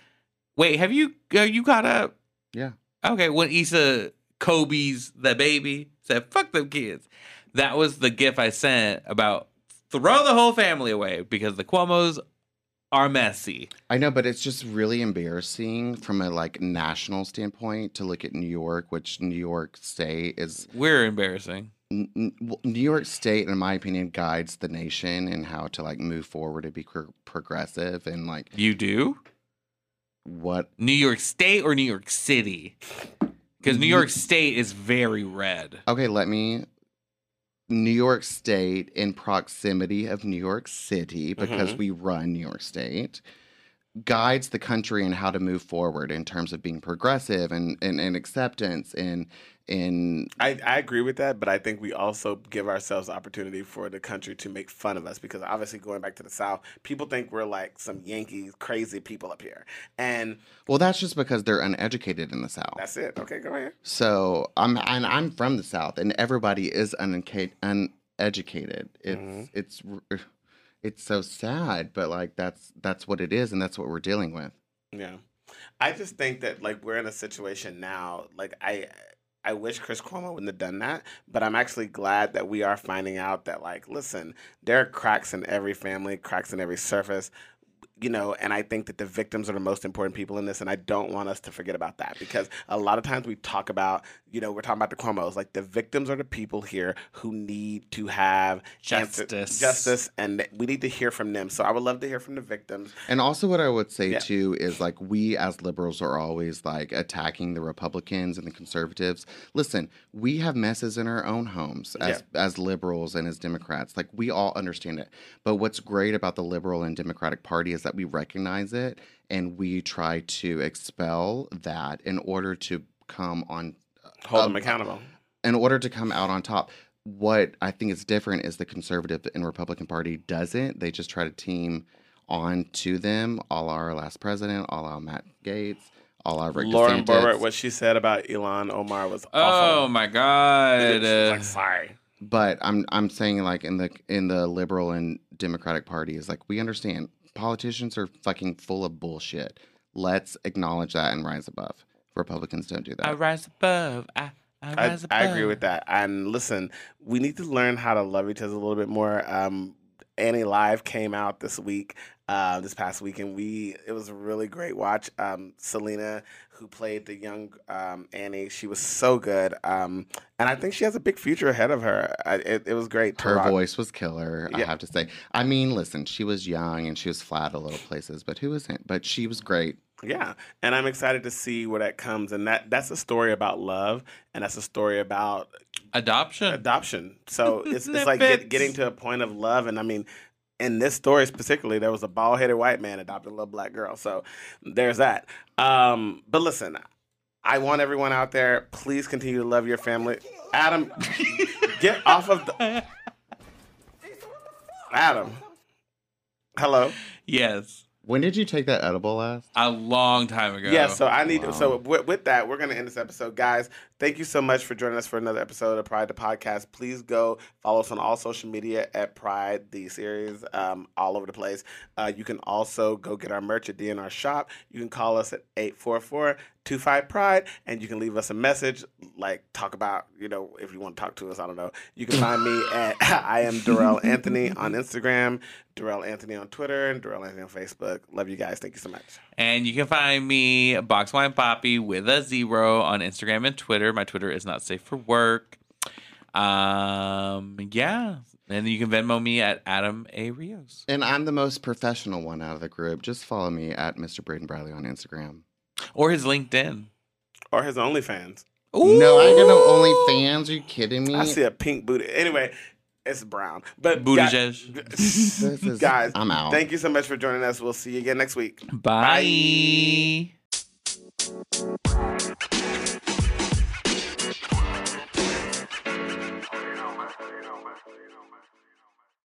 Wait, have you uh, you caught up? Yeah. Okay, when Issa Kobe's the baby said, "Fuck them kids." that was the gif I sent about throw the whole family away because the Cuomo's are messy. I know, but it's just really embarrassing from a like national standpoint to look at New York, which New York State is We're embarrassing. N- New York State, in my opinion, guides the nation in how to like move forward and be pro- progressive and like You do? what. New York State or New York City? Because New York State is very red. Okay, let me. New York State in proximity of New York City because Mhm. we run New York State guides the country in how to move forward in terms of being progressive and and, and acceptance and in I, I agree with that, but I think we also give ourselves opportunity for the country to make fun of us because obviously going back to the South, people think we're like some Yankee crazy people up here. And well that's just because they're uneducated in the south that's it. Okay, go ahead. So I'm and I'm from the South, and everybody is uneducated. uneducated. It's Mhm. it's it's so sad, but like that's that's what it is, and that's what we're dealing with. Yeah. I just think that like we're in a situation now, like I I wish Chris Cuomo wouldn't have done that, but I'm actually glad that we are finding out that like, listen, there are cracks in every family, cracks in every surface. You know, and I think that the victims are the most important people in this, and I don't want us to forget about that because a lot of times we talk about, you know, we're talking about the Cuomo's, like the victims are the people here who need to have answer- Justice. justice, and we need to hear from them. So I would love to hear from the victims. And also, what I would say Yeah. too is like we as liberals are always like attacking the Republicans and the conservatives. Listen, we have messes in our own homes as as liberals and as Democrats. Like we all understand it. But what's great about the liberal and Democratic Party is that we recognize it and we try to expel that in order to come on Hold Um, them accountable. in order to come out on top. What I think is different is the conservative and Republican Party doesn't. They just try to team on to them, all our last president, all our Matt Gaetz, all our Rick Lauren DeSantis. Boebert, what she said about Ilhan Omar was Oh my god. was Uh, like, sorry. but I'm I'm saying like in the in the liberal and Democratic party is like we understand politicians are fucking full of bullshit. Let's acknowledge that and rise above. Republicans don't do that. I rise above. I, I I, rise I above. agree with that. And listen, we need to learn how to love each other a little bit more. Um, Annie Live came out this week, uh, this past week, and we it was a really great watch. Um, Celina, who played the young um, Annie, she was so good, um, and I think she has a big future ahead of her. I, it, it was great. Her Tarak- voice was killer, I have to say. I mean, listen, she was young and she was flat a little places, but who isn't? But she was great. Yeah, and I'm excited to see where that comes, and that that's a story about love, and that's a story about Adoption. adoption. So it's, it's like get, getting to a point of love. And I mean, in this story particularly, there was a bald headed white man adopting a little black girl. So there's that. Um, but listen, I want everyone out there, please continue to love your family. Adam, get off of the. Adam. Hello. yes. When did you take that edible last? A long time ago. Yeah, so I need to. so with, with that, we're gonna end this episode, guys. Thank you so much for joining us for another episode of Pride the Podcast. Please go follow us on all social media at Pride the series, um, all over the place. Uh, you can also go get our merch at DNR shop. You can call us at 844-25 Pride, and you can leave us a message, like talk about, you know, if you want to talk to us, I don't know. You can find me at I am Dorell Anthony on Instagram, Dorell Anthony on Twitter, and Dorell Anthony on Facebook. Love you guys. Thank you so much. And you can find me Boxed Wine Papi with a zero on Instagram and Twitter. My Twitter is not safe for work. Um, yeah. And you can Venmo me at Adam A. Rios. And I'm the most professional one out of the group. Just follow me at Mr. Braden Bradley on Instagram. Or his LinkedIn. Or his OnlyFans. No, I ain't got no Ooh. OnlyFans. Are you kidding me? I see a pink booty. Anyway, it's brown. But Booty guys. This is- guys, I'm out. thank you so much for joining us. We'll see you again next week. Bye.